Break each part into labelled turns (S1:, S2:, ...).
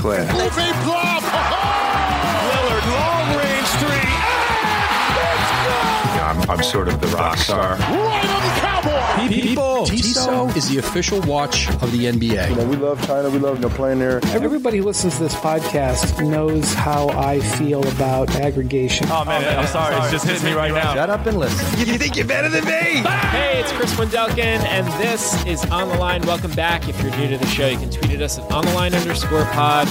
S1: class.
S2: Moving block.
S3: Lillard, long range three.
S1: I'm, I'm sort of the rock star.
S2: Right on the cowboy.
S4: People, Tissot is the official watch of the NBA.
S5: You know, we love China. We love you know, playing there.
S6: Everybody who listens to this podcast knows how I feel about aggregation.
S3: Oh man, I'm sorry, it's just hitting me right now.
S5: Shut up and listen.
S1: You think you're better than me?
S7: Hey, it's Chris Wendelken, and this is On the Line. Welcome back. If you're new to the show, you can tweet at us at On the Line underscore pod.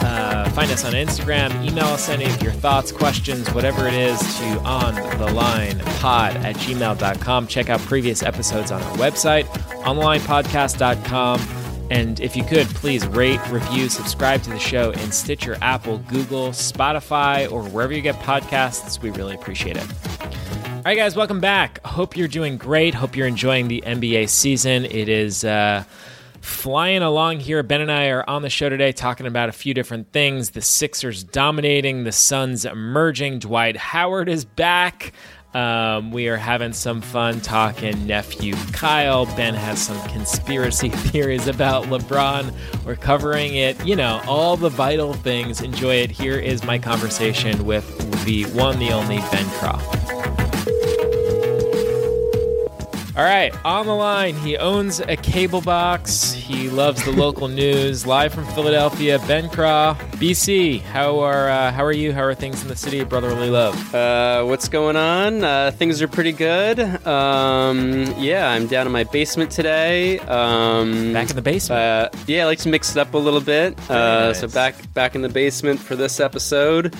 S7: Uh, find us on Instagram. Email us any of your thoughts, questions, whatever it is, to On the Line pod at gmail.com. Check out previous episodes on our website, onthelinepodcast.com. And if you could, please rate, review, subscribe to the show in Stitcher, Apple, Google, Spotify, or wherever you get podcasts. We really appreciate it. All right, guys, welcome back. Hope you're doing great. Hope you're enjoying the NBA season. It is uh, flying along here. Ben and I are on the show today talking about a few different things. The Sixers dominating, the Suns emerging. Dwight Howard is back. Um, we are having some fun talking nephew Kyle. Ben has some conspiracy theories about LeBron. We're covering it, you know, all the vital things. Enjoy it. Here is my conversation with the one, the only Ben Craw. All right, on the line, he owns a cable box. He loves the local news. Live from Philadelphia, Ben Craw, BC. How are uh, how are you? How are things in the city of brotherly love?
S8: Uh, what's going on? Uh, things are pretty good. Um, yeah, I'm down in my basement today. Um,
S7: Back in the basement.
S8: uh, yeah, I like to mix it up a little bit. Uh,
S7: nice.
S8: So back back in the basement for this episode.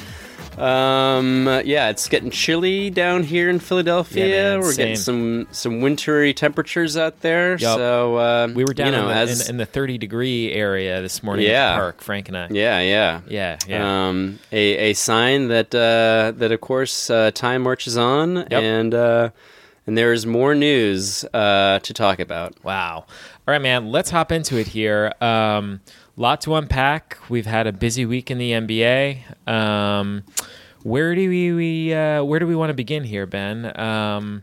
S8: Um, yeah, it's getting chilly down here in Philadelphia.
S7: Yeah,
S8: We're
S7: same.
S8: getting some some wintry temperatures out there.
S7: Yup.
S8: So uh,
S7: we were down
S8: you know,
S7: in, the,
S8: as
S7: in, in the 30 degree area this morning
S8: Yeah.
S7: at the park, Frank and I.
S8: yeah, yeah.
S7: yeah. yeah.
S8: um, a, a sign that uh, that of course uh, time marches on, and uh, and there is more news uh, to talk about.
S7: Wow. All right, man. Let's hop into it here. Um, lot to unpack. We've had a busy week in the NBA. Um, where do we, we uh, where do we want to begin here, Ben? Um,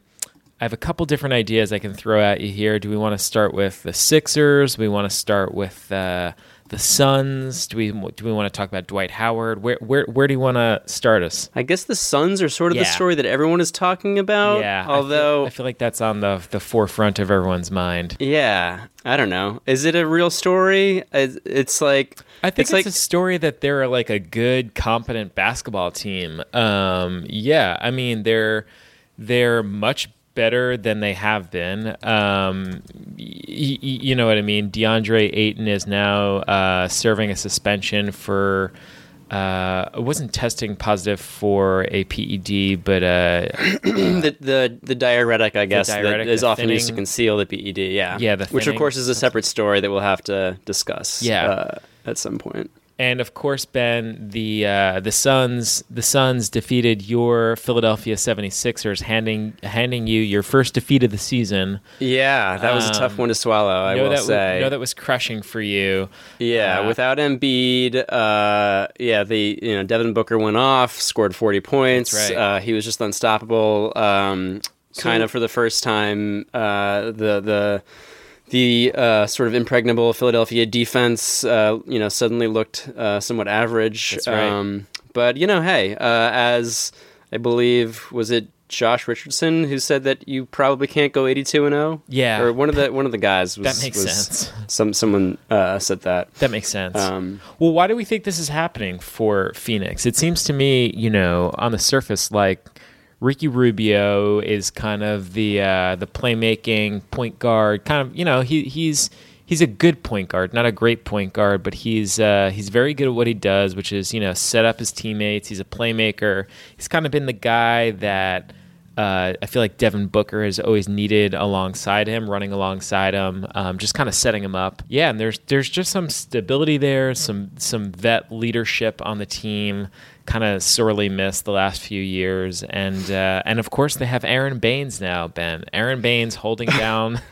S7: I have a couple different ideas I can throw at you here. Do we want to start with the Sixers? We want to start with uh, the Suns? Do we do we want to talk about Dwight Howard? Where where where do you want to start us?
S8: I guess the Suns are sort of the story that everyone is talking about.
S7: yeah. I feel-
S8: although
S7: I feel, like that's on the the forefront of everyone's mind.
S8: yeah, I don't know. Is it a real story? It's it's like
S7: I think it's,
S8: like
S7: a story that they're like a good, competent basketball team. Um, yeah, I mean they're they're much better than they have been. Um, y- y- you know what I mean? DeAndre Ayton is now uh, serving a suspension for. Uh, it wasn't testing positive for a PED, but uh,
S8: the, the the diuretic, I guess,
S7: diuretic,
S8: that is often used to conceal the PED. Yeah,
S7: Yeah, the
S8: which of course is a separate story that we'll have to discuss.
S7: Yeah.
S8: uh, at some point.
S7: And of course, Ben, the uh, the Suns the Suns defeated your Philadelphia 76ers, handing handing you your first defeat of the season.
S8: Yeah, that was a tough
S7: Um,
S8: one to swallow. I will
S7: that
S8: say.
S7: know that was crushing for you.
S8: yeah,
S7: uh,
S8: without Embiid, uh, yeah, the you know Devin Booker went off, scored forty points.
S7: Right.
S8: Uh, he was just unstoppable. Um, kind of for the first time, uh, the the the uh, sort of impregnable Philadelphia defense, uh, you know, suddenly looked uh, somewhat average.
S7: That's right.
S8: Um, but you know, hey, uh, as I believe was it Josh Richardson who said that you probably can't go eighty-two and zero.
S7: Yeah.
S8: or one of the one of the guys was
S7: That makes sense.
S8: Some someone uh, said that.
S7: That makes sense.
S8: Um,
S7: well, why do we think this is happening for Phoenix? It seems to me, you know, on the surface, like Ricky Rubio is kind of the uh, the playmaking point guard. Kind of, you know, he he's he's a good point guard, not a great point guard, but he's uh, he's very good at what he does, which is you know set up his teammates. He's a playmaker. He's kind of been the guy that. Uh, I feel like Devin Booker has always needed alongside him, running alongside him, um, just kind of setting him up. Yeah, and there's there's just some stability there, some some vet leadership on the team. Kind of sorely missed the last few years, and uh, and of course they have Aron Baynes now. Ben Aron Baynes holding down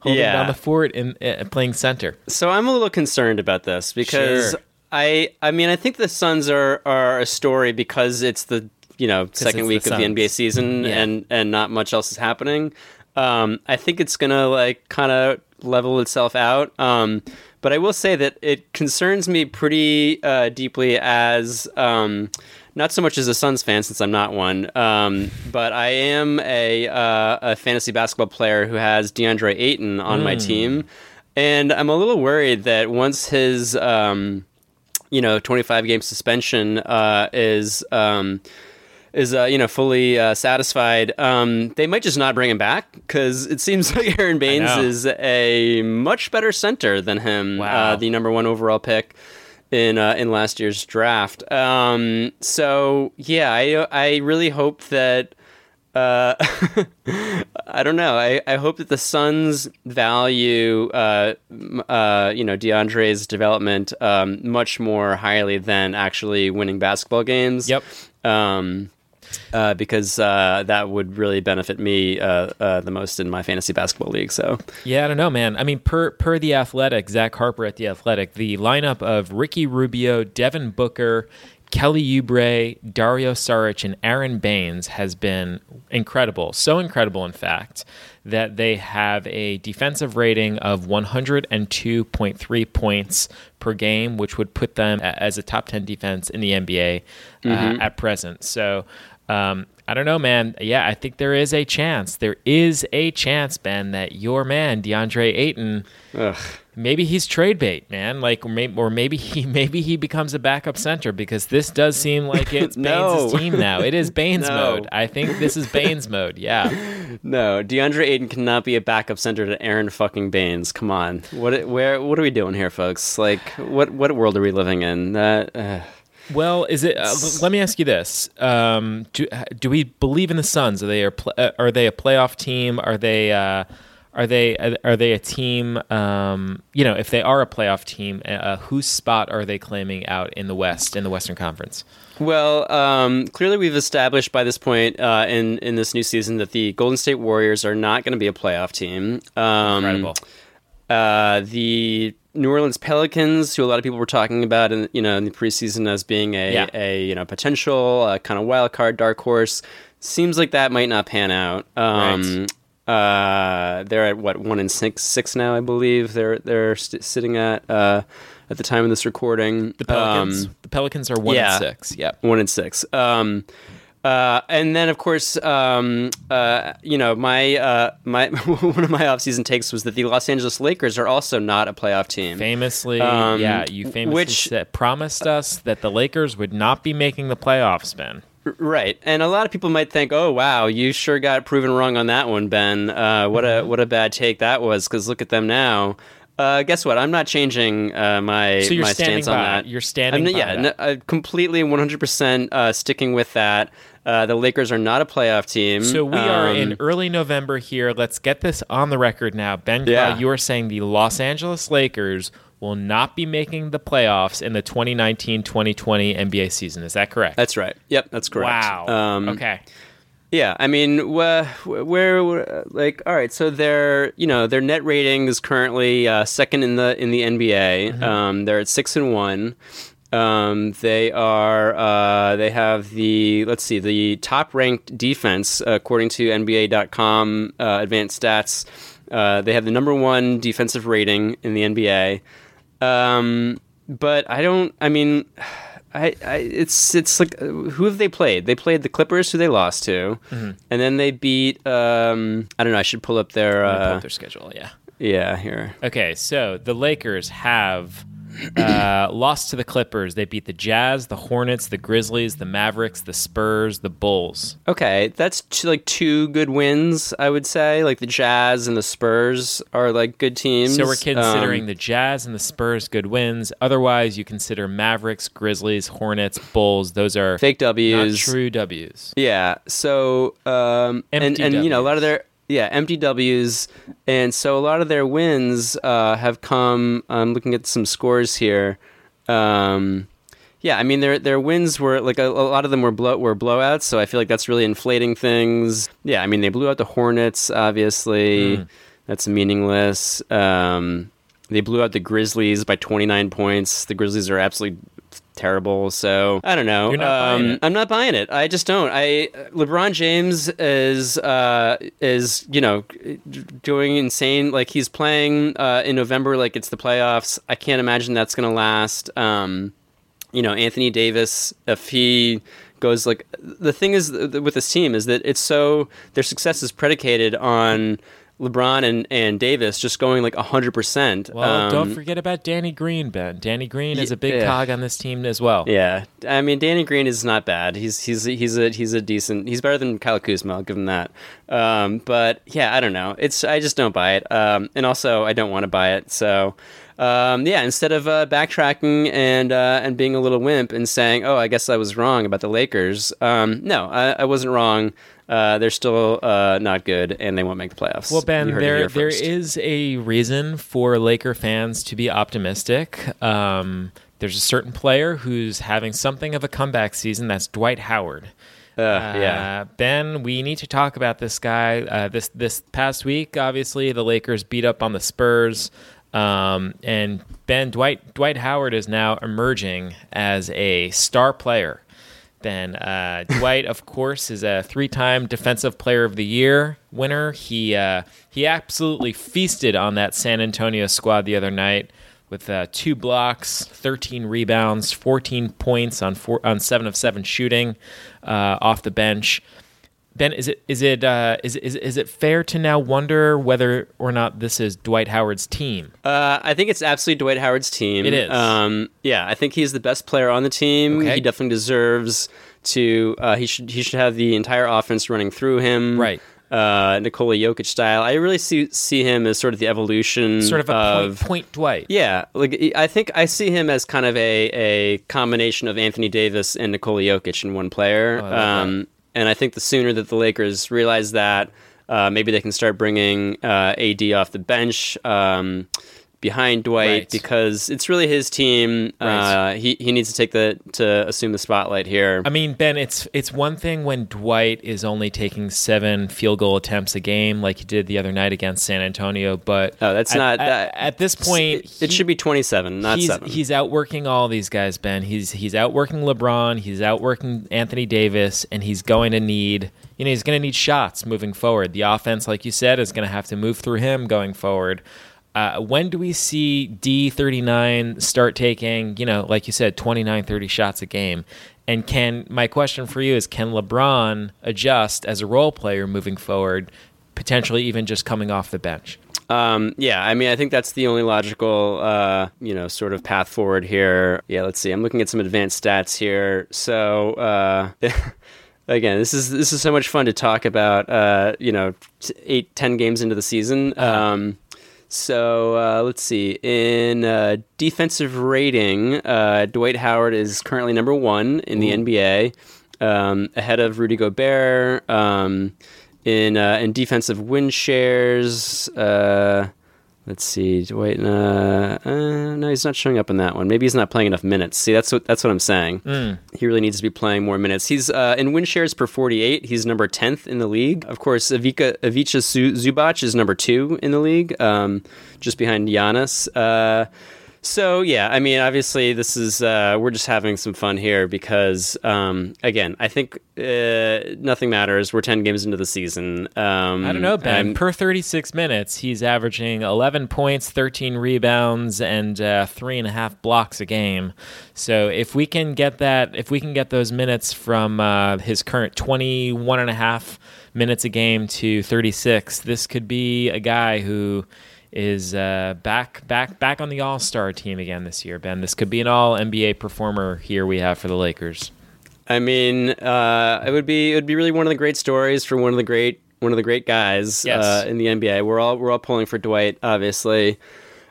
S7: holding
S8: Yeah.
S7: down the fort in uh, playing center.
S8: so I'm a little concerned about this because
S7: Sure.
S8: I I mean I think the Suns are are a story because it's the you know second week
S7: the
S8: of the NBA season
S7: Yeah.
S8: and and not much else is happening. Um, I think it's gonna like kind of level itself out. Um, but I will say that it concerns me pretty uh, deeply as um, not so much as a Suns fan since I'm not one, um, but I am a, uh, a fantasy basketball player who has DeAndre Ayton on my team, and I'm a little worried that once his um, you know 25 game suspension uh, is um, is uh, you know fully uh, satisfied, um, they might just not bring him back because it seems like Aron
S7: Baynes
S8: is a much better center than him,
S7: Wow.
S8: uh, the number one overall pick in uh, in last year's draft. Um, so yeah, I I really hope that. Uh, I don't know. I, I hope that the Suns value, uh, uh, you know, DeAndre's development um, much more highly than actually winning basketball games.
S7: Yep.
S8: Um, uh, because uh, that would really benefit me uh, uh, the most in my fantasy basketball league. So
S7: Yeah, I don't know, man. I mean, per per the Athletic, Zach Harper at the Athletic, the lineup of Ricky Rubio, Devin Booker, Kelly Oubre, Dario Saric, and Aron Baynes has been incredible. So incredible, in fact, that they have a defensive rating of 102.3 points per game, which would put them as a top 10 defense in the NBA uh, at present. So. Um, I don't know, man. Yeah, I think there is a chance. There is a chance, Ben, that your man DeAndre Ayton, maybe he's trade bait, man. Like, or maybe, or maybe he maybe he becomes a backup center because this does seem like it's
S8: No.
S7: Baynes' team now. It is Baynes
S8: No.
S7: mode. I think this is Baynes mode. Yeah.
S8: no, DeAndre Ayton cannot be a backup center to Aron fucking Baynes. Come on, what where what are we doing here, folks? Like, what what world are we living in? That. Uh,
S7: Well, is it? Uh, let me ask you this: um, do, do we believe in the Suns? Are they a pl- uh, are they a playoff team? Are they uh, are they are they a team? Um, you know, if they are a playoff team, uh, whose spot are they claiming out in the West in the Western Conference?
S8: Well, um, clearly we've established by this point uh, in in this new season that the Golden State Warriors are not going to be a playoff team. Um,
S7: Incredible.
S8: Uh, the New Orleans Pelicans, who a lot of people were talking about in you know in the preseason as being a,
S7: Yeah.
S8: a you know potential uh, kind of wild card dark horse, seems like that might not pan out. Um, uh, they're at what one and six six now, I believe. They're they're st- sitting at uh, at the time of this recording.
S7: The Pelicans.
S8: Um,
S7: the Pelicans are one
S8: yeah.
S7: and six. Yep.
S8: one and six. Um, uh, and then, of course, um, uh, you know, my uh, my one of my offseason takes was that the Los Angeles Lakers are also not a playoff team.
S7: Famously,
S8: Um,
S7: yeah, you famously
S8: which-
S7: said, promised us that the Lakers would not be making the playoffs, Ben.
S8: Right, and a lot of people might think, "Oh, wow, you sure got proven wrong on that one, Ben. Uh, what a what a bad take that was." Because look at them now. Uh, guess what? I'm not changing uh, my
S7: So
S8: my stance on that.
S7: it. You're standing
S8: I'm, yeah, no, uh, completely 100 percent uh, sticking with that. Uh, the Lakers are not a playoff team.
S7: So we are
S8: Um,
S7: in early November here. Let's get this on the record now. Ben,
S8: Yeah.
S7: Carl, you are saying the Los Angeles Lakers will not be making the playoffs in the 2019-2020 NBA season. Is that correct?
S8: That's right. Yep, that's correct.
S7: wow.
S8: Um,
S7: okay.
S8: Yeah, I mean, wh- where, where, like, all right, so their, you know, their net rating is currently uh, second in the in the NBA.
S7: Mm-hmm.
S8: Um, they're at six and one. Um, they are, uh, they have the, let's see, the top ranked defense according to NBA.com uh, advanced stats. Uh, they have the number one defensive rating in the NBA. Um, but I don't. I mean, I, I it's it's like who have they played? They played the Clippers, who they lost to,
S7: Mm-hmm.
S8: and then they beat. Um, I don't know. I should pull up their.
S7: Pull
S8: Uh,
S7: up their schedule. Yeah.
S8: yeah, here.
S7: Okay, so the Lakers have uh, lost to the Clippers. They beat the Jazz, the Hornets, the Grizzlies, the Mavericks, the Spurs, the Bulls.
S8: Okay, that's like two good wins. I would say like the Jazz and the Spurs are like good teams.
S7: So we're considering
S8: Um,
S7: the Jazz and the Spurs good wins. Otherwise, you consider Mavericks, Grizzlies, Hornets, Bulls. Those are
S8: fake
S7: not
S8: W's.
S7: true W's.
S8: Yeah. So um, and and you know a lot of their yeah empty W's, and so a lot of their wins uh, have come. I'm looking at some scores here. Um, yeah, I mean their their wins were like a, a lot of them were blow were blowouts, so I feel like that's really inflating things. Yeah, I mean they blew out the Hornets, obviously.
S7: Hmm.
S8: That's meaningless. Um, they blew out the Grizzlies by 29 points. The Grizzlies are absolutely terrible. So I don't know.
S7: Not
S8: Um. I'm not buying it. I just don't. I LeBron James is uh, is you know doing insane. Like he's playing uh, in November, like it's the playoffs. I can't imagine that's going to last. Um, you know, Anthony Davis, if he goes like the thing is with this team is that it's so their success is predicated on LeBron and, and Davis just going like 100%.
S7: Well,
S8: Um,
S7: don't forget about Danny Green, Ben. Danny Green is a big
S8: yeah.
S7: cog on this team as well.
S8: Yeah, I mean Danny Green is not bad. He's he's he's a he's a decent. He's better than Kyle Kuzma. I'll give him that. Um, but yeah, I don't know. It's I just don't buy it. Um, and also I don't want to buy it. So um, yeah, instead of uh, backtracking and uh, and being a little wimp and saying, oh, I guess I was wrong about the Lakers. Um, no, I, I wasn't wrong. Uh, they're still uh, not good, and they won't make the playoffs.
S7: Well, Ben, there
S8: here
S7: there is a reason for Laker fans to be optimistic. Um, there's a certain player who's having something of a comeback season. That's Dwight Howard.
S8: Uh, yeah.
S7: Uh, ben, we need to talk about this guy. Uh, this this past week, obviously, the Lakers beat up on the Spurs, um, and Ben Dwight Dwight Howard is now emerging as a star player. Ben uh, Dwight, of course, is a three-time Defensive Player of the Year winner. He uh, he absolutely feasted on that San Antonio squad the other night with uh, two blocks, 13 rebounds, 14 points on four, on seven of seven shooting uh, off the bench. Ben, is it is it uh, is, is is it fair to now wonder whether or not this is Dwight Howard's team?
S8: Uh, I think it's absolutely Dwight Howard's team.
S7: It is.
S8: Um, yeah, I think he's the best player on the team.
S7: Okay.
S8: He definitely deserves to. Uh, he should. He should have the entire offense running through him.
S7: Right.
S8: Uh, Nikola Jokic style. I really see see him as sort of the evolution,
S7: Sort of a point,
S8: of
S7: point Dwight.
S8: yeah, like I think I see him as kind of a, a combination of Anthony Davis and Nikola Jokic in one player.
S7: Oh,
S8: um, and I think the sooner that the Lakers realize that, uh, maybe they can start bringing uh, AD off the bench um, behind Dwight
S7: Right.
S8: because it's really his team.
S7: Right.
S8: Uh, he he needs to take the to assume the spotlight here.
S7: I mean, Ben, it's it's one thing when Dwight is only taking seven field goal attempts a game, like he did the other night against San Antonio. But
S8: Oh, that's
S7: at,
S8: not-
S7: at, at this point.
S8: it, it
S7: he-
S8: should be twenty seven, not
S7: he's,
S8: seven.
S7: He's outworking all these guys, Ben. He's he's outworking LeBron. He's outworking Anthony Davis, and he's going to need you know he's going to need shots moving forward. The offense, like you said, is going to have to move through him going forward. Uh, when do we see D39 start taking, you know, like you said, 29, 30 shots a game? And can my question for you is can LeBron adjust as a role player moving forward, potentially even just coming off the bench?
S8: Um, yeah, I mean, I think that's the only logical, uh, you know, sort of path forward here. Yeah, let's see. I'm looking at some advanced stats here. So, uh, again, this is this is so much fun to talk about. Uh, you know, t- eight, ten games into the season. Um, so uh, let's see. In uh, defensive rating, uh, Dwight Howard is currently number one in the NBA, um, ahead of Rudy Gobert. Um, in uh, in defensive win shares, uh, let's see. Wait, uh, uh, no, he's not showing up in that one. Maybe he's not playing enough minutes. See, that's what that's what I'm saying. He really needs to be playing more minutes. He's uh, in win shares per 48. He's number 10th in the league. Of course, Avika Avicha Zubac is number two in the league, um, just behind Giannis. So yeah, I mean, obviously, this is uh, we're just having some fun here because, um, again, I think uh, nothing matters. We're 10 games into the season. Um,
S7: I don't know, Ben.
S8: I'm-
S7: per 36 minutes, he's averaging 11 points, 13 rebounds, and uh, three and a half blocks a game. So if we can get that, if we can get those minutes from uh, his current 21 and a half minutes a game to 36, this could be a guy who is uh, back, back, back on the All Star team again this year. Ben, this could be an All NBA performer here we have for the Lakers.
S8: I mean, uh, it would be it would be really one of the great stories for one of the great one of the great guys
S7: Yes.
S8: uh, in the NBA. We're all we're all pulling for Dwight, obviously.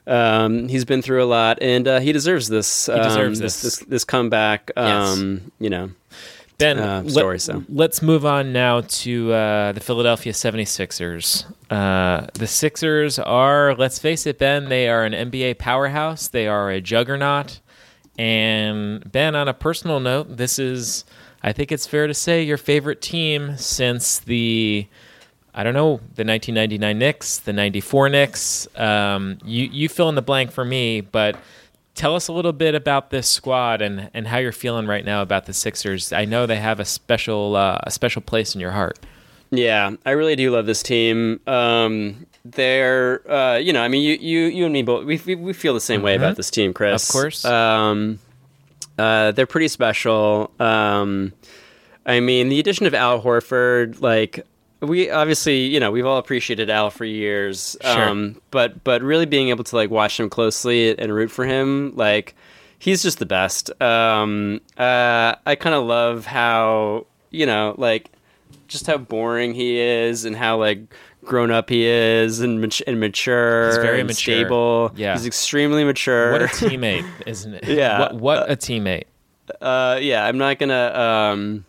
S8: Um, he's been through a lot, and uh, he deserves this. He
S7: deserves
S8: this.
S7: this.
S8: this this comeback.
S7: Yes.
S8: Um, You know,
S7: Ben,
S8: uh,
S7: let-
S8: story, so.
S7: let's move on now to uh, the Philadelphia 76ers. Uh, the Sixers are, let's face it, Ben, they are an NBA powerhouse. They are a juggernaut. And Ben, on a personal note, this is, I think it's fair to say, your favorite team since the, I don't know, the 1999 Knicks, the 94 Knicks. Um, you, you fill in the blank for me, but tell us a little bit about this squad and, and how you're feeling right now about the Sixers. I know they have a special uh, a special place in your heart.
S8: Yeah, I really do love this team. Um, they're, uh, you know, I mean, you, you, you and me both, we, we, we feel the same way about this team, Chris.
S7: Mm-hmm. Of course.
S8: Um, uh, they're pretty special. Um, I mean, the addition of Al Horford, like, we obviously, you know, we've all appreciated Al for years.
S7: Sure.
S8: Um, but, but really being able to, like, watch him closely and root for him, like, he's just the best. Um, uh, I kind of love how, you know, like, just how boring he is and how like grown up he is and, mat- and mature
S7: He's very mature.
S8: stable
S7: Yeah.
S8: he's extremely mature
S7: What a teammate, isn't it?
S8: Yeah.
S7: What, what a teammate.
S8: uh, yeah i'm not gonna um,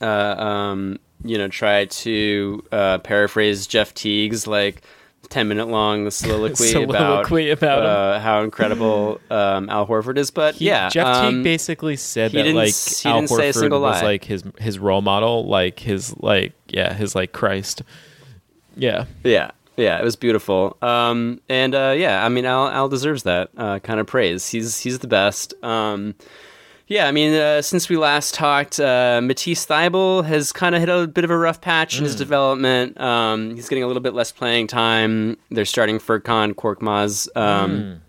S8: uh, um, you know try to uh, paraphrase jeff teague's like 10 minute long soliloquy,
S7: Soliloquy
S8: about,
S7: about
S8: uh, how incredible um, al horford is but
S7: He-
S8: yeah
S7: Jeff
S8: um,
S7: Teague basically said that like Al
S8: didn't say a
S7: Horford was
S8: lie.
S7: like his his role model, like his like yeah, his like Christ. Yeah.
S8: Yeah, yeah, it was beautiful. Um, and uh, yeah, I mean, Al, Al deserves that uh, kind of praise. He's he's the best. Um, yeah, I mean, uh, since we last talked, uh, Matisse Thybulle has kind of hit a bit of a rough patch in his development. Um, he's getting a little bit less playing time. They're starting Furkan Korkmaz um,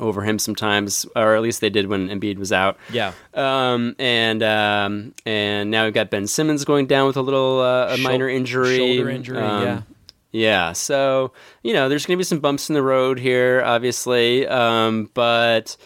S8: over him sometimes, or at least they did when Embiid was out.
S7: Yeah.
S8: Um, and um, and now we've got Ben Simmons going down with a little uh, a
S7: Shou-
S8: minor injury.
S7: shoulder injury,
S8: Um,
S7: yeah.
S8: Yeah, so you know, there's going to be some bumps in the road here, obviously. Um, but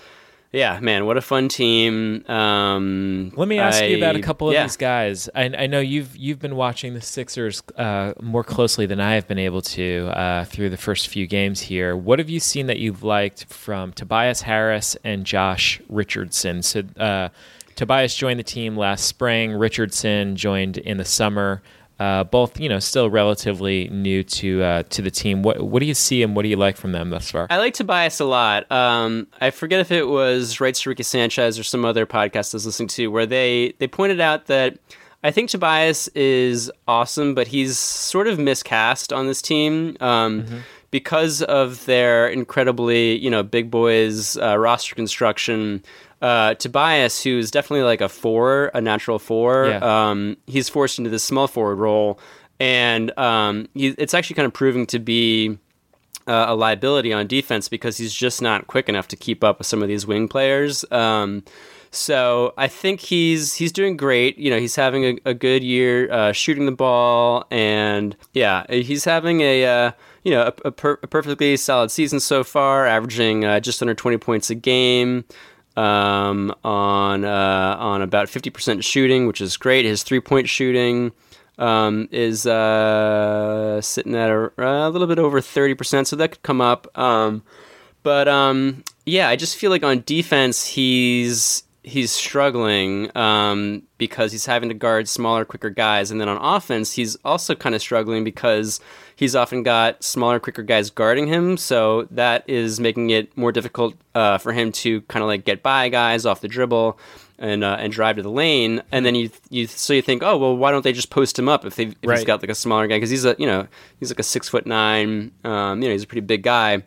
S8: yeah, man, what a fun team. Um,
S7: Let me ask you about a couple of
S8: yeah.
S7: these guys. I, I know you've you've been watching the Sixers uh, more closely than I have been able to uh, through the first few games here. What have you seen that you've liked from Tobias Harris and Josh Richardson? So uh, Tobias joined the team last spring. Richardson joined in the summer. Uh, both, you know, still relatively new to uh, to the team. What what do you see and what do you like from them thus far?
S8: I like Tobias a lot. Um, I forget if it was Rights to Ricky Sanchez or some other podcast I was listening to where they, they pointed out that I think Tobias is awesome, but he's sort of miscast on this team um, because of their incredibly, you know, big boys uh, roster construction. Uh, Tobias, who's definitely like a four, a natural four,
S7: Yeah.
S8: um, he's forced into this small forward role, and um, he, it's actually kind of proving to be uh, a liability on defense because he's just not quick enough to keep up with some of these wing players. Um, so I think he's he's doing great. You know, he's having a, a good year uh, shooting the ball, and yeah, he's having a uh, you know a, a, per- a perfectly solid season so far, averaging uh, just under twenty points a game. Um, on uh, on about fifty percent shooting, which is great. His three point shooting um, is uh, sitting at a, a little bit over 30%, so that could come up. Um, but um, yeah, I just feel like on defense, he's he's struggling um, because he's having to guard smaller, quicker guys. And then on offense, he's also kind of struggling because he's often got smaller, quicker guys guarding him. So that is making it more difficult uh, for him to kind of like get by guys off the dribble and uh, and drive to the lane. And then you you so you think, oh well, why don't they just post him up if they if he's
S7: Right.
S8: got like a smaller guy because he's a you know he's like a six foot nine, um, you know he's a pretty big guy.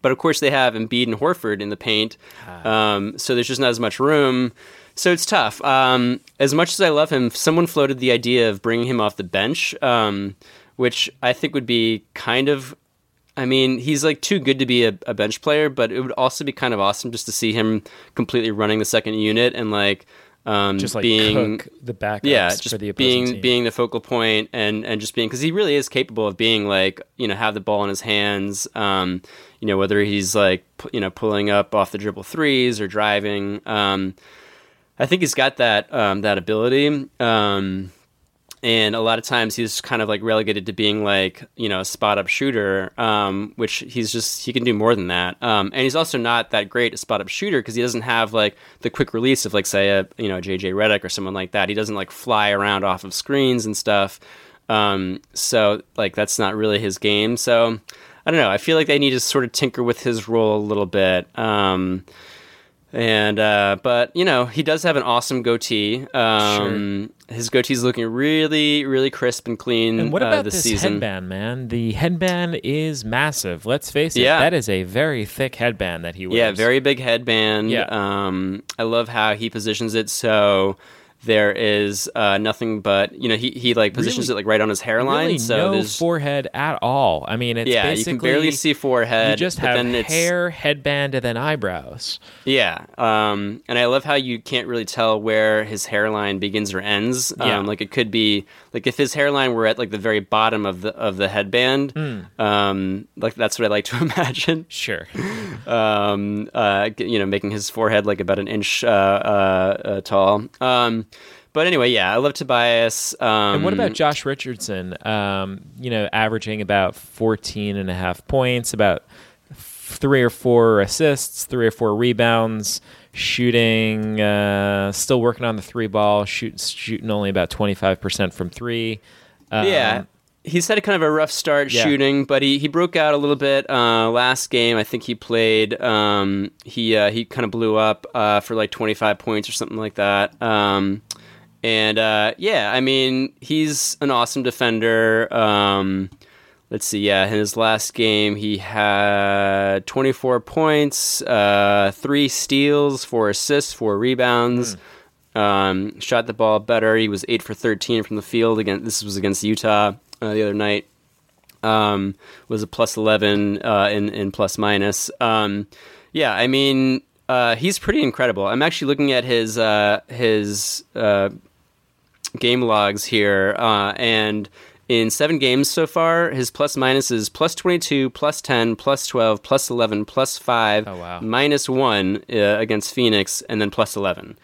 S8: But of course, they have Embiid and Horford in the paint, um, so there's just not as much room. So it's tough. Um, as much as I love him, someone floated the idea of bringing him off the bench, um, which I think would be kind of. I mean, he's like too good to be a, a bench player, but it would also be kind of awesome just to see him completely running the second unit and like um,
S7: Just like
S8: being
S7: the backups
S8: yeah,
S7: for
S8: just
S7: the
S8: being
S7: team.
S8: being the focal point and and just being because he really is capable of being like you know have the ball in his hands. Um, you know whether he's like you know pulling up off the dribble threes or driving. Um, I think he's got that um, that ability. Um, and a lot of times he's kind of like relegated to being like you know a spot up shooter, um, which he's just he can do more than that. Um, and he's also not that great a spot up shooter because he doesn't have like the quick release of like say a you know JJ Redick or someone like that. He doesn't like fly around off of screens and stuff. Um, so like that's not really his game. So I don't know. I feel like they need to sort of tinker with his role a little bit. Um, And uh, but you know he does have an awesome goatee. Um, His goatee's looking really, really crisp and clean.
S7: And what
S8: uh,
S7: about
S8: this
S7: this
S8: season?
S7: headband, man? The headband is massive. Let's face it.
S8: Yeah.
S7: That is a very thick headband that he wears.
S8: Yeah, very big headband.
S7: Yeah.
S8: Um, I love how he positions it so there is uh, nothing but you know he he like positions
S7: Really-
S8: it like right on his hairline.
S7: Really
S8: so
S7: no
S8: there's
S7: forehead at all. I mean, it's
S8: yeah, you can barely see forehead.
S7: You just have
S8: then it's,
S7: hair, headband, and then eyebrows.
S8: Yeah, um, and I love how you can't really tell where his hairline begins or ends.
S7: Yeah.
S8: Um, like it could be like if his hairline were at like the very bottom of the of the headband.
S7: Hmm.
S8: Um, like that's what I like to imagine.
S7: Sure.
S8: Um, uh, you know, making his forehead like about an inch uh, uh, uh, tall. Um, but anyway, yeah, I love Tobias. Um,
S7: And what about Josh Richardson? Um, you know, averaging about 14 and a half points, about three or four assists, three or four rebounds, shooting, uh, still working on the three ball, shoot, shooting only about 25% from three. Um,
S8: yeah. He's had a kind of a rough start
S7: Yeah.
S8: shooting, but he, he broke out a little bit uh, last game. I think he played. Um, he uh, he kind of blew up uh, for like twenty five points or something like that. Um, and uh, yeah, I mean he's an awesome defender. Um, let's see, yeah, in his last game he had twenty four points, uh, three steals, four assists, four rebounds. Um, shot the ball better. He was eight for thirteen from the field. Again, this was against Utah uh, the other night. Um, was a plus eleven uh, in in plus minus. Um, yeah, I mean uh, he's pretty incredible. I'm actually looking at his uh, his uh, game logs here, uh, and in seven games so far, his plus minus is plus 22, plus 10, plus 12, plus 11, plus 5,
S7: Oh, wow.
S8: minus 1 uh, against Phoenix, and then plus 11.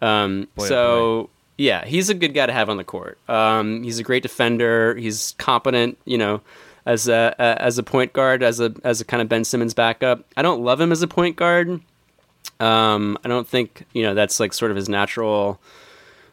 S8: Um,
S7: Boy, oh,
S8: so, yeah, he's a good guy to have on the court. Um, he's a great defender. He's competent, you know, as a, a as a point guard, as a as a kind of Ben Simmons backup. I don't love him as a point guard. Um, I don't think you know that's like sort of his natural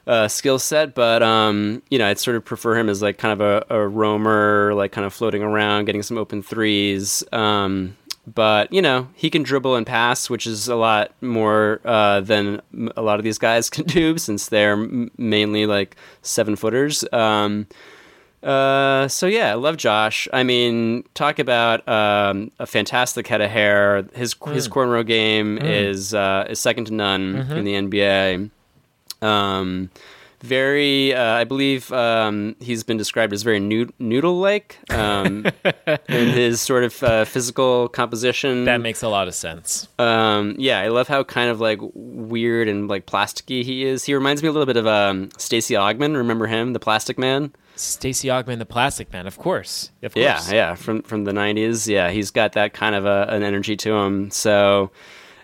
S8: uh, skill set, but um, you know, I'd sort of prefer him as like kind of a, a roamer, like kind of floating around, getting some open threes. Um, but you know, he can dribble and pass, which is a lot more uh, than a lot of these guys can do, since they're m- mainly like seven footers. Um, uh, so yeah, I love Josh. I mean, talk about um, a fantastic head of hair. His his cornrow game is uh, is second to none in the NBA. Um, very, uh, I believe um, he's been described as very nood- noodle-like um, in his sort of uh, physical composition.
S7: That makes a lot of sense.
S8: Um, yeah, I love how kind of like weird and like plasticky he is. He reminds me a little bit of um, Stacey Augmon. Remember him, the Plastic Man?
S7: Stacey Augmon, the Plastic Man, of course. Of course.
S8: Yeah, yeah, from from the '90s. Yeah, he's got that kind of a, an energy to him. So,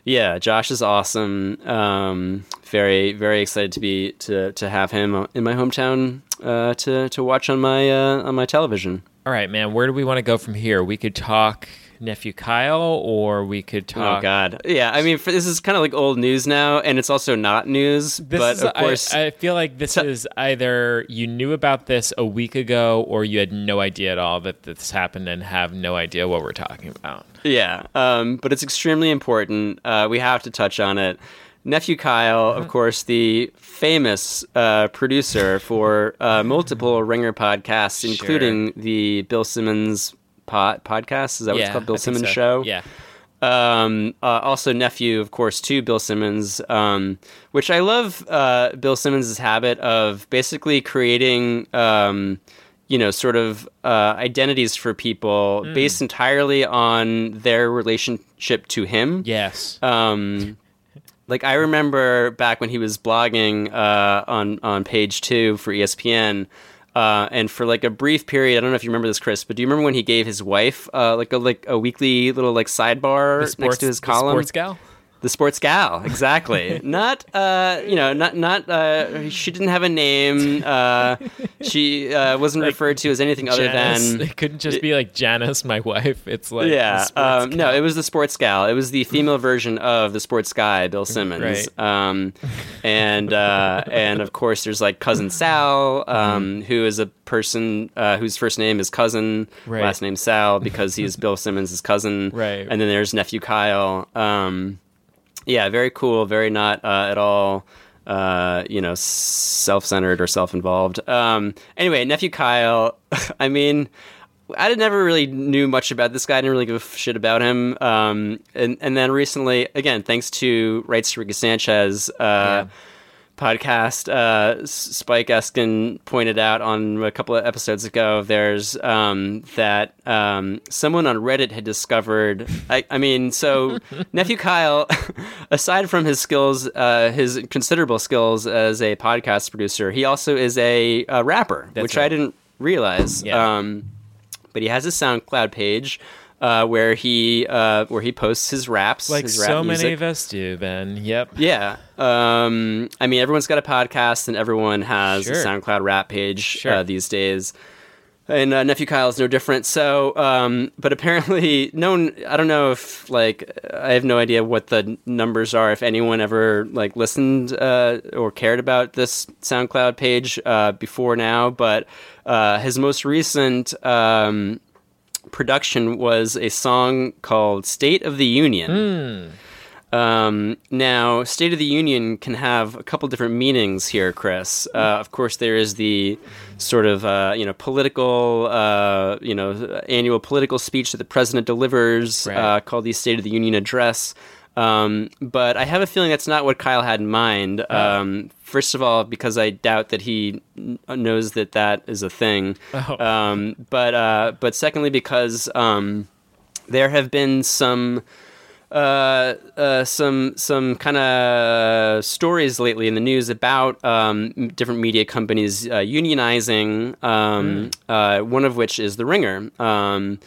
S8: yeah, Josh is awesome. Um, very very excited to be to to have him in my hometown uh, to to watch on my uh, on my television.
S7: All right, man. Where do we want to go from here? We could talk nephew Kyle, or we could talk.
S8: Oh God, yeah. I mean, for, this is kind of like old news now, and it's also not news.
S7: This
S8: but
S7: is,
S8: of course,
S7: I, I feel like this is either you knew about this a week ago, or you had no idea at all that this happened and have no idea what we're talking about.
S8: Yeah, um, but it's extremely important. Uh, we have to touch on it. Nephew Kyle,
S7: Uh-huh.
S8: of course, the famous uh, producer for uh, multiple Ringer podcasts, including the Bill Simmons pod- podcast. Is that what it's
S7: yeah,
S8: called? Bill
S7: I
S8: Simmons
S7: so.
S8: Show?
S7: Yeah.
S8: um, uh, also nephew, of course, to Bill Simmons, um, which I love. Uh, Bill Simmons' habit of basically creating, um, you know, sort of uh, identities for people
S7: Hmm.
S8: based entirely on their relationship to him.
S7: Yes.
S8: Um, like I remember back when he was blogging uh, on on page two for ESPN. Uh, and for like a brief period, I don't know if you remember this, Chris, but do you remember when he gave his wife uh, like a like a weekly little like sidebar
S7: The
S8: next
S7: sports,
S8: to his column?
S7: sports gal.
S8: The sports gal, exactly. not, uh, you know, not not. Uh, she didn't have a name. Uh, she uh, wasn't referred to as anything other than.
S7: it couldn't just be like Janice, my wife. It's like
S8: Yeah, um, no, it was the sports gal. It was the female version of the sports guy, Bill Simmons.
S7: Right.
S8: Um, and uh, and of course, there's like cousin Sal, um, who is a person uh, whose first name is cousin,
S7: Right.
S8: last name Sal because he's Bill Simmons' cousin.
S7: Right.
S8: And then there's nephew Kyle. Um, yeah, very cool, very not uh, at all, uh, you know, self-centered or self-involved. Um, anyway, nephew Kyle. I mean, I never really knew much about this guy. I didn't really give a shit about him. Um, and and then recently, again, thanks to Rights to Sanchez. Uh, podcast uh, spike eskin pointed out on a couple of episodes ago there's um, that um, someone on reddit had discovered i, I mean so nephew kyle aside from his skills uh, his considerable skills as a podcast producer he also is a, a rapper
S7: That's
S8: which
S7: right.
S8: i didn't realize
S7: Yeah.
S8: um, but he has a soundcloud page uh, where he uh, where he posts his raps
S7: Like
S8: his rap
S7: so many of us do, Ben. Yep.
S8: Yeah. Um, I mean, everyone's got a podcast and everyone has a SoundCloud rap page
S7: Sure.
S8: uh, these days. And uh, Nephew Kyle is no different. So, um, but apparently, no one, I don't know if, like, I have no idea what the numbers are, if anyone ever, like, listened uh, or cared about this SoundCloud page uh, before now. But uh, his most recent um, production was a song called State of the Union. Um, now, State of the Union can have a couple different meanings here, Chris. Uh, of course, there is the sort of uh, you know political, uh, you know, annual political speech that the president delivers
S7: Right.
S8: uh, called the State of the Union address. Um, but I have a feeling that's not what Kyle had in mind. Um, first of all, because I doubt that he n- knows that that is a thing. Um, but uh, but secondly, because um, there have been some uh, uh, some some kind of stories lately in the news about um, different media companies uh, unionizing. Um, uh, one of which is the Ringer, um,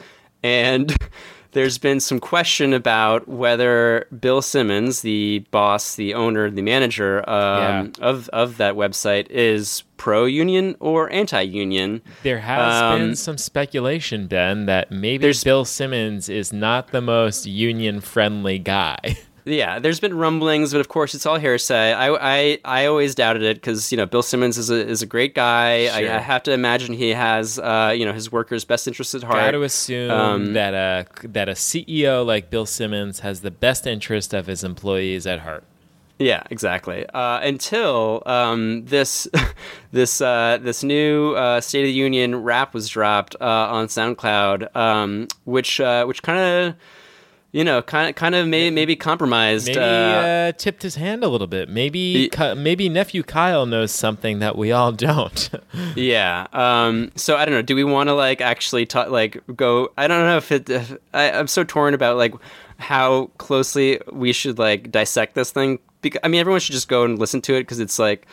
S8: and there's been some question about whether Bill Simmons, the boss, the owner, the manager um, of of that website, is pro union or anti union.
S7: There has
S8: Um,
S7: been some speculation, Ben, that maybe Bill Simmons is not the most union friendly guy.
S8: Yeah, there's been rumblings, but of course it's all hearsay. I I, I always doubted it because you know Bill Simmons is a is a great guy. I,
S7: Sure.
S8: I have to imagine he has uh, you know his workers' best interests at heart.
S7: Got to assume
S8: Um,
S7: that a that a CEO like Bill Simmons has the best interest of his employees at heart.
S8: Yeah, exactly. Uh, until um, this this uh, this new uh, State of the Union rap was dropped uh, on SoundCloud, um, which uh, which kind of you know kind of kind of may, maybe compromised.
S7: Maybe
S8: uh,
S7: uh, tipped his hand a little bit. Maybe maybe nephew Kyle knows something that we all don't.
S8: Yeah. Um, so I don't know. Do we want to like actually talk, like go? I don't know if it. If, I, I'm so torn about like how closely we should like dissect this thing. Because I mean, everyone should just go and listen to it because it's like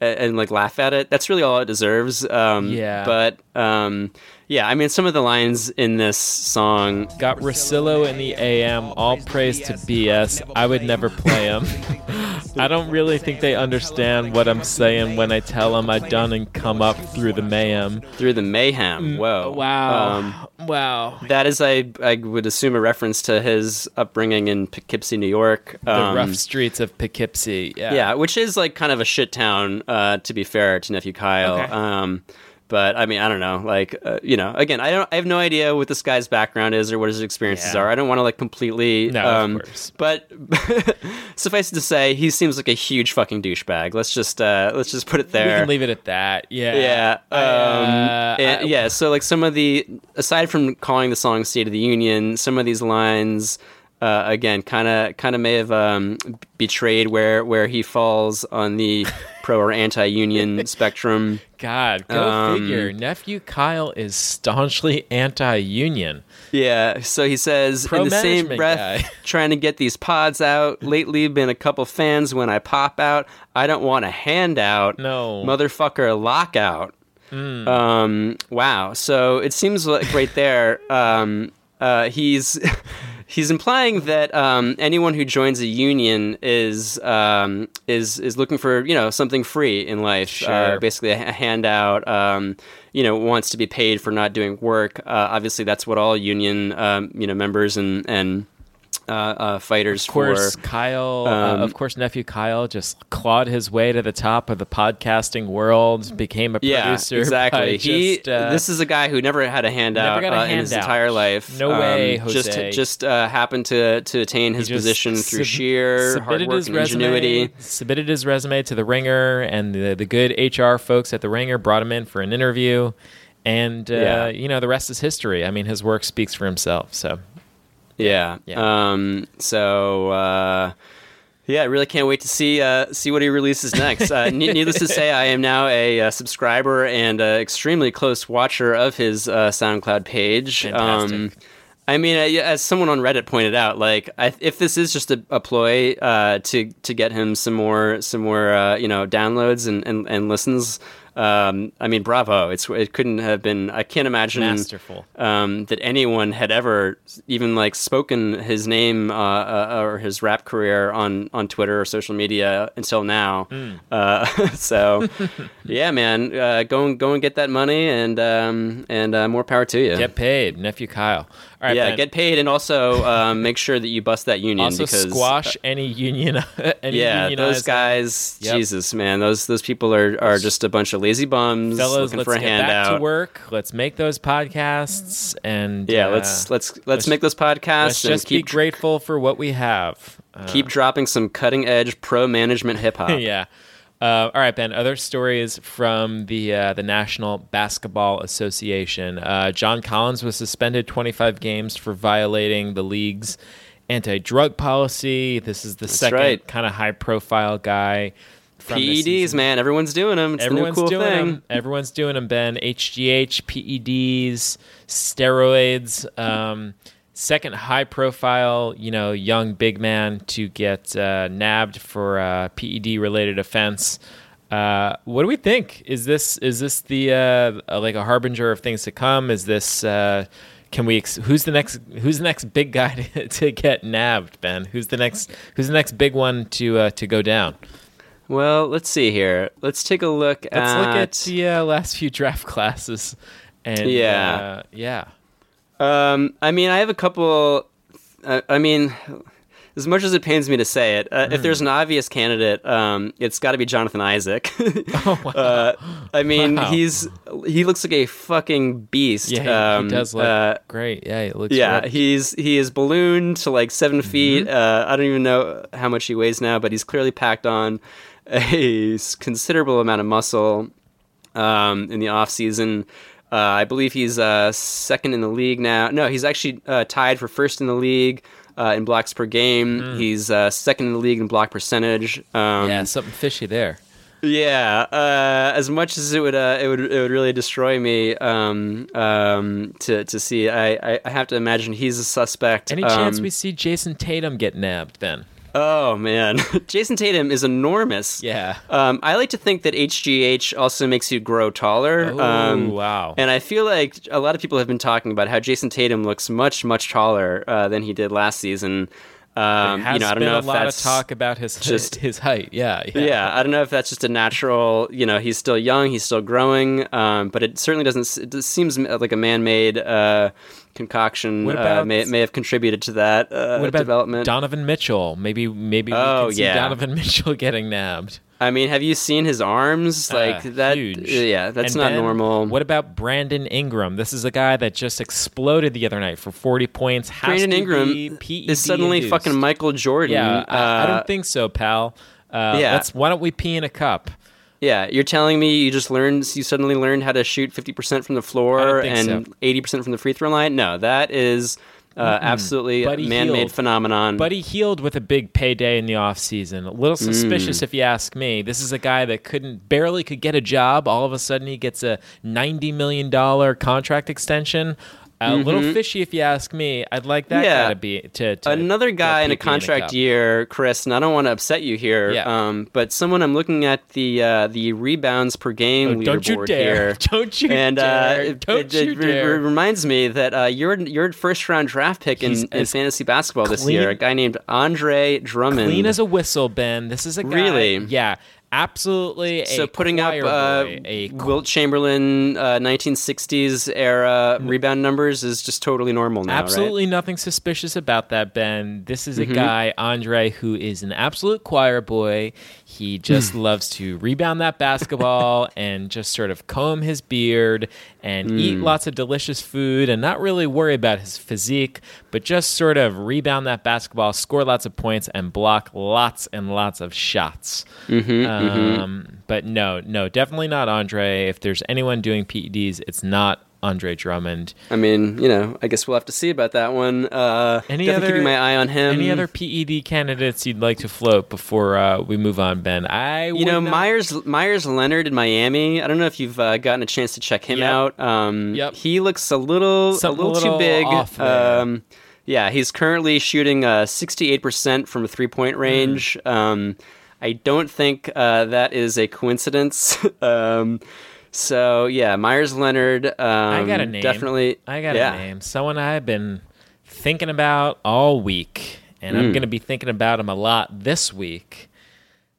S8: a- and, like laugh at it. That's really all it deserves. Um,
S7: Yeah.
S8: But um, yeah, I mean, some of the lines in this song.
S7: Got Russillo in the AM. All praise to BS. I would never play him. I don't really think they understand what I'm saying when I tell them I done and come up through the mayhem.
S8: Through the mayhem. Whoa. Um,
S7: wow.
S8: that is, I, I would assume, a reference to his upbringing in Poughkeepsie, New York.
S7: The
S8: Um,
S7: rough streets of Poughkeepsie. Yeah.
S8: Yeah, which is like kind of a shit town, uh, to be fair to nephew Kyle.
S7: Okay.
S8: Um, but I mean, I don't know. Like, uh, you know, again, I don't, I have no idea what this guy's background is or what his experiences
S7: Yeah.
S8: are. I don't want to like completely.
S7: No, of
S8: um,
S7: course.
S8: But suffice it to say, he seems like a huge fucking douchebag. Let's just, uh, let's just put it there.
S7: We can leave it at that. Yeah.
S8: Yeah.
S7: I,
S8: Um,
S7: uh,
S8: and-
S7: I-
S8: yeah. So, like, some of the, aside from calling the song State of the Union, some of these lines, uh, again, kind of kind of may have um, betrayed where, where he falls on the pro or anti union spectrum.
S7: God, go
S8: Um,
S7: figure. Nephew Kyle is staunchly anti-union.
S8: Yeah. So he says, in the same breath,
S7: guy.
S8: trying to get these pods out. Lately, been a couple fans when I pop out. I don't want a handout.
S7: No.
S8: Motherfucker, lockout. Um, wow. So it seems like right there, um, uh, he's he's implying that um, anyone who joins a union is um, is is looking for you know something free in life, uh, basically a, a handout. Um, you know, wants to be paid for not doing work. Uh, obviously, that's what all union um, you know members and and uh, uh, fighters
S7: Of course,
S8: for.
S7: Kyle, uh,
S8: um,
S7: of course, nephew Kyle just clawed his way to the top of the podcasting world, became a
S8: Yeah,
S7: producer.
S8: exactly. He.
S7: just, uh,
S8: this is a guy who never had a handout
S7: Never got a
S8: uh, in his
S7: handout.
S8: entire life.
S7: No way,
S8: Um, Just
S7: Jose.
S8: just uh, happened to to attain his position through
S7: sub-
S8: sheer hard work
S7: his
S8: and
S7: resume,
S8: ingenuity.
S7: Submitted his resume to the Ringer, and the, the good HR folks at the Ringer brought him in for an interview. And uh,
S8: Yeah.
S7: you know the rest is history. I mean, his work speaks for himself. So
S8: Yeah.
S7: Yeah.
S8: Um. So. Uh, yeah, I really can't wait to see uh, see what he releases next. Uh, ne- needless to say, I am now a, uh subscriber and uh, extremely close watcher of his uh, SoundCloud page. Um, I mean, as someone on Reddit pointed out, like I, if this is just a, a ploy uh, to to get him some more some more uh, you know downloads and, and, and listens, um, I mean, bravo! It's it couldn't have been. I can't imagine
S7: Masterful.
S8: um, that anyone had ever even like spoken his name uh, uh, or his rap career on on Twitter or social media until now.
S7: Hmm.
S8: Uh, so, yeah, man, uh, go and go and get that money and um, and uh, more power to you.
S7: get paid, nephew Kyle. All right,
S8: yeah,
S7: Ben.
S8: get paid and also um, make sure that you bust that union
S7: also
S8: because
S7: squash any union. any
S8: yeah, those guys,
S7: Yep.
S8: Jesus, man, those those people are, are just a bunch of lazy bums
S7: fellows.
S8: looking
S7: Let's
S8: for a
S7: get
S8: handout.
S7: back to work. Let's make those podcasts and
S8: Yeah,
S7: uh,
S8: let's let's let's make those podcasts and
S7: just be
S8: keep
S7: grateful for what we have. Uh,
S8: keep dropping some cutting edge pro management hip hop.
S7: yeah. Uh, all right, Ben. Other stories from the uh, the National Basketball Association. Uh, John Collins was suspended 25 games for violating the league's anti-drug policy. This is the second
S8: right.
S7: kind of high-profile guy. From
S8: PEDs, man, everyone's doing them. It's
S7: Everyone's
S8: the new cool
S7: doing
S8: thing.
S7: them. Everyone's doing them. Ben, HGH, PEDs, steroids. Um, second high-profile, you know, young big man to get uh, nabbed for a PED-related offense. Uh, what do we think? Is this is this the uh, like a harbinger of things to come? Is this uh, can we? Ex- who's the next? Who's the next big guy to, to get nabbed? Ben, who's the next? Who's the next big one to uh, to go down?
S8: Well, let's see here. Let's take a look
S7: Let's
S8: at.
S7: look at the uh, last few draft classes. And
S8: Yeah.
S7: uh, yeah.
S8: Um, I mean, I have a couple. Uh, I mean, as much as it pains me to say it, uh, if
S7: Mm.
S8: there's an obvious candidate, um, it's got to be Jonathan Isaac.
S7: Oh wow.
S8: uh, I mean,
S7: Wow.
S8: he's he looks like a fucking beast.
S7: yeah, he,
S8: um,
S7: he does look
S8: uh,
S7: great. Yeah, he looks
S8: yeah,
S7: ripped.
S8: he's he is ballooned to like 7
S7: Mm-hmm.
S8: feet. Uh, I don't even know how much he weighs now, but he's clearly packed on a considerable amount of muscle um, in the off season. Uh, I believe he's uh, second in the league now. No, he's actually uh, tied for first in the league uh, in blocks per game. He's uh, second in the league in block percentage. Um,
S7: yeah, something fishy there.
S8: yeah, uh, as much as it would, uh, it would, it would really destroy me um, um, to to see. I, I, have to imagine he's a suspect.
S7: Any chance
S8: Um,
S7: we see Jayson Tatum get nabbed, Ben?
S8: Oh man, Jayson Tatum is enormous.
S7: Yeah.
S8: Um, I like to think that HGH also makes you grow taller.
S7: Oh,
S8: um,
S7: wow.
S8: And I feel like a lot of people have been talking about how Jayson Tatum looks much much taller uh, than he did last season. Um, you know, I don't
S7: been
S8: know
S7: a
S8: if
S7: lot of talk about his
S8: just-
S7: his height. Yeah, yeah.
S8: yeah, I don't know if that's just a natural. You know, he's still young, he's still growing, um, but it certainly doesn't. It seems like a man-made uh, concoction.
S7: What
S8: uh, may may have contributed to that uh,
S7: What about
S8: development.
S7: Donovan Mitchell? Maybe maybe we
S8: Oh,
S7: see
S8: yeah.
S7: Donovan Mitchell getting nabbed.
S8: I mean, have you seen his arms? Like
S7: Uh,
S8: that?
S7: huge.
S8: Yeah, that's
S7: And
S8: not
S7: Ben,
S8: normal.
S7: What about Brandon Ingram? This is a guy that just exploded the other night for 40 points. Has
S8: Brandon Ingram
S7: PED
S8: is suddenly
S7: induced.
S8: fucking Michael Jordan.
S7: Yeah, I, I
S8: Uh,
S7: don't think so, pal. Uh,
S8: yeah.
S7: Let's. Why don't we pee in a cup?
S8: Yeah, you're telling me you just learned, you suddenly learned how to shoot 50% from the floor and
S7: so.
S8: 80% from the free throw line? No, that is uh, absolutely
S7: But
S8: a
S7: he
S8: man-made
S7: healed.
S8: phenomenon.
S7: But he healed with a big payday in the offseason. A little
S8: Mm.
S7: suspicious, if you ask me. This is a guy that couldn't, barely could get a job. All of a sudden, he gets a $90 million contract extension. A little fishy, if you ask me. I'd like that
S8: Mm-hmm. Yeah.
S7: guy to be to, to
S8: Another guy in a contract
S7: cup.
S8: year, Chris, and I don't want to upset you here,
S7: Yeah.
S8: um, but someone I'm looking at the uh, the rebounds per game
S7: Oh,
S8: leaderboard
S7: don't you dare!
S8: here.
S7: Don't you
S8: and
S7: dare!
S8: uh, it,
S7: don't
S8: it,
S7: you
S8: it re-
S7: dare!
S8: re- reminds me that uh, you're you're first round draft pick in, in fantasy basketball this year. A guy named Andre Drummond.
S7: Clean as a whistle, Ben. This is a guy.
S8: Really?
S7: Yeah. Absolutely.
S8: So putting up uh,
S7: boy, a
S8: Wilt Chamberlain uh, 1960s era
S7: Mm.
S8: rebound numbers is just totally normal now,
S7: Absolutely nothing suspicious about that, Ben. This is a
S8: Mm-hmm.
S7: guy, Andre, who is an absolute choir boy. He just
S8: Hmm.
S7: loves to rebound that basketball and just sort of comb his beard and
S8: Hmm.
S7: eat lots of delicious food and not really worry about his physique, but just sort of rebound that basketball, score lots of points, and block lots and lots of shots.
S8: Mm-hmm,
S7: um, But no, no, definitely not Andre. If there's anyone doing PEDs, it's not Andre Drummond.
S8: I mean, you know, I guess we'll have to see about that one. Uh,
S7: Any other-
S8: keeping my eye on him.
S7: Any other PED candidates you'd like to float before uh, we move on, Ben? I
S8: You know,
S7: not-
S8: Meyers Meyers Leonard in Miami. I don't know if you've uh, gotten a chance to check him
S7: Yep.
S8: out. Um,
S7: Yep.
S8: He looks a little
S7: Something
S8: a little, too big. Um, yeah, he's currently shooting uh, 68% from a three point
S7: Hmm.
S8: range. Um, I don't think uh, that is a coincidence. um, so yeah, Meyers Leonard. Um,
S7: I got a name.
S8: Definitely.
S7: I got
S8: yeah.
S7: a name. Someone I've been thinking about all week, and
S8: Hmm.
S7: I'm going to be thinking about him a lot this week.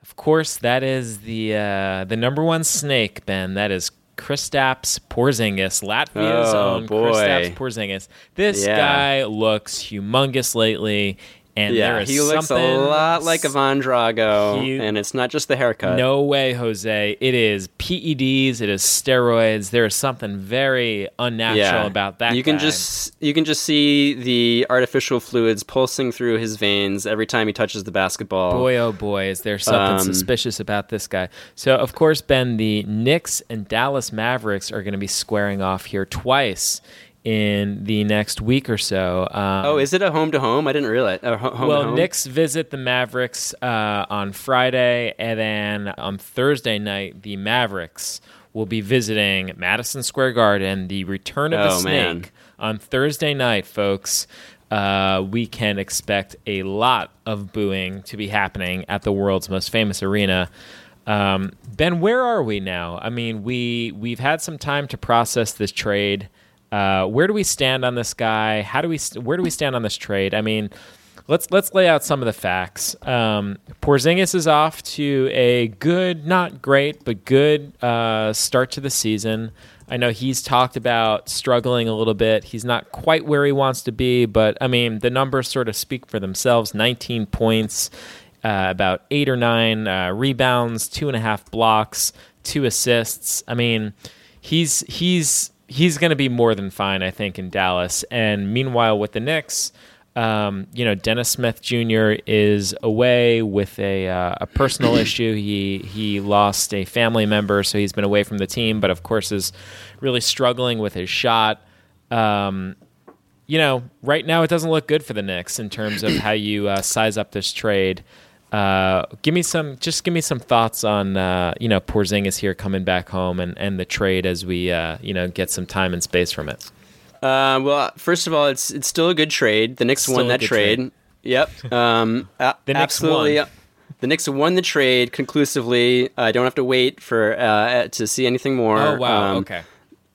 S7: Of course, that is the uh, the number one snake, Ben. That is Kristaps Porzingis, Latvia's
S8: Oh,
S7: own. Kristaps Porzingis. This
S8: Yeah.
S7: guy looks humongous lately, and
S8: Yeah,
S7: there is
S8: he looks a lot like Ivan Drago,
S7: He-
S8: and it's not just the haircut.
S7: No way, Jose. It is PEDs. It is steroids. There is something very unnatural about that.
S8: You can
S7: guy.
S8: just you can just see the artificial fluids pulsing through his veins every time he touches the basketball.
S7: boy, oh boy, is there something
S8: Um,
S7: suspicious about this guy? So, of course, Ben, the Knicks and Dallas Mavericks are going to be squaring off here twice in the next week or so. Um,
S8: Oh, is it a home to home? I didn't realize. Uh, home
S7: well,
S8: home?
S7: Knicks visit the Mavericks uh, on Friday, and then on Thursday night, the Mavericks will be visiting Madison Square Garden. The return of the
S8: Oh,
S7: snake
S8: man.
S7: on Thursday night, folks. Uh, we can expect a lot of booing to be happening at the world's most famous arena. Um, ben, where are we now? I mean, we we've had some time to process this trade. Uh, where do we stand on this guy? How do we? st- Where do we stand on this trade? I mean, let's let's lay out some of the facts. Um, Porzingis is off to a good, not great, but good uh, start to the season. I know he's talked about struggling a little bit. He's not quite where he wants to be, but I mean, the numbers sort of speak for themselves 19 points, uh, about eight or nine uh, rebounds, two and a half blocks, two assists. I mean, he's he's he's going to be more than fine, I think, in Dallas. And meanwhile, with the Knicks, um, you know, Dennis Smith Jr. is away with a uh, a personal issue. He he lost a family member, so he's been away from the team. But of course, is really struggling with his shot. Um, you know, right now it doesn't look good for the Knicks in terms of how you uh, size up this trade. Uh, give me some, just give me some thoughts on uh, you know Porzingis here coming back home and, and the trade as we uh, you know get some time and space from it.
S8: Uh, well, first of all, it's it's still a good trade. The Knicks
S7: Still
S8: won that trade.
S7: trade.
S8: Yep. Um,
S7: The Knicks
S8: absolutely.
S7: won.
S8: The Knicks won the trade conclusively. I don't have to wait for uh, to see anything more.
S7: Oh wow,
S8: Um,
S7: okay.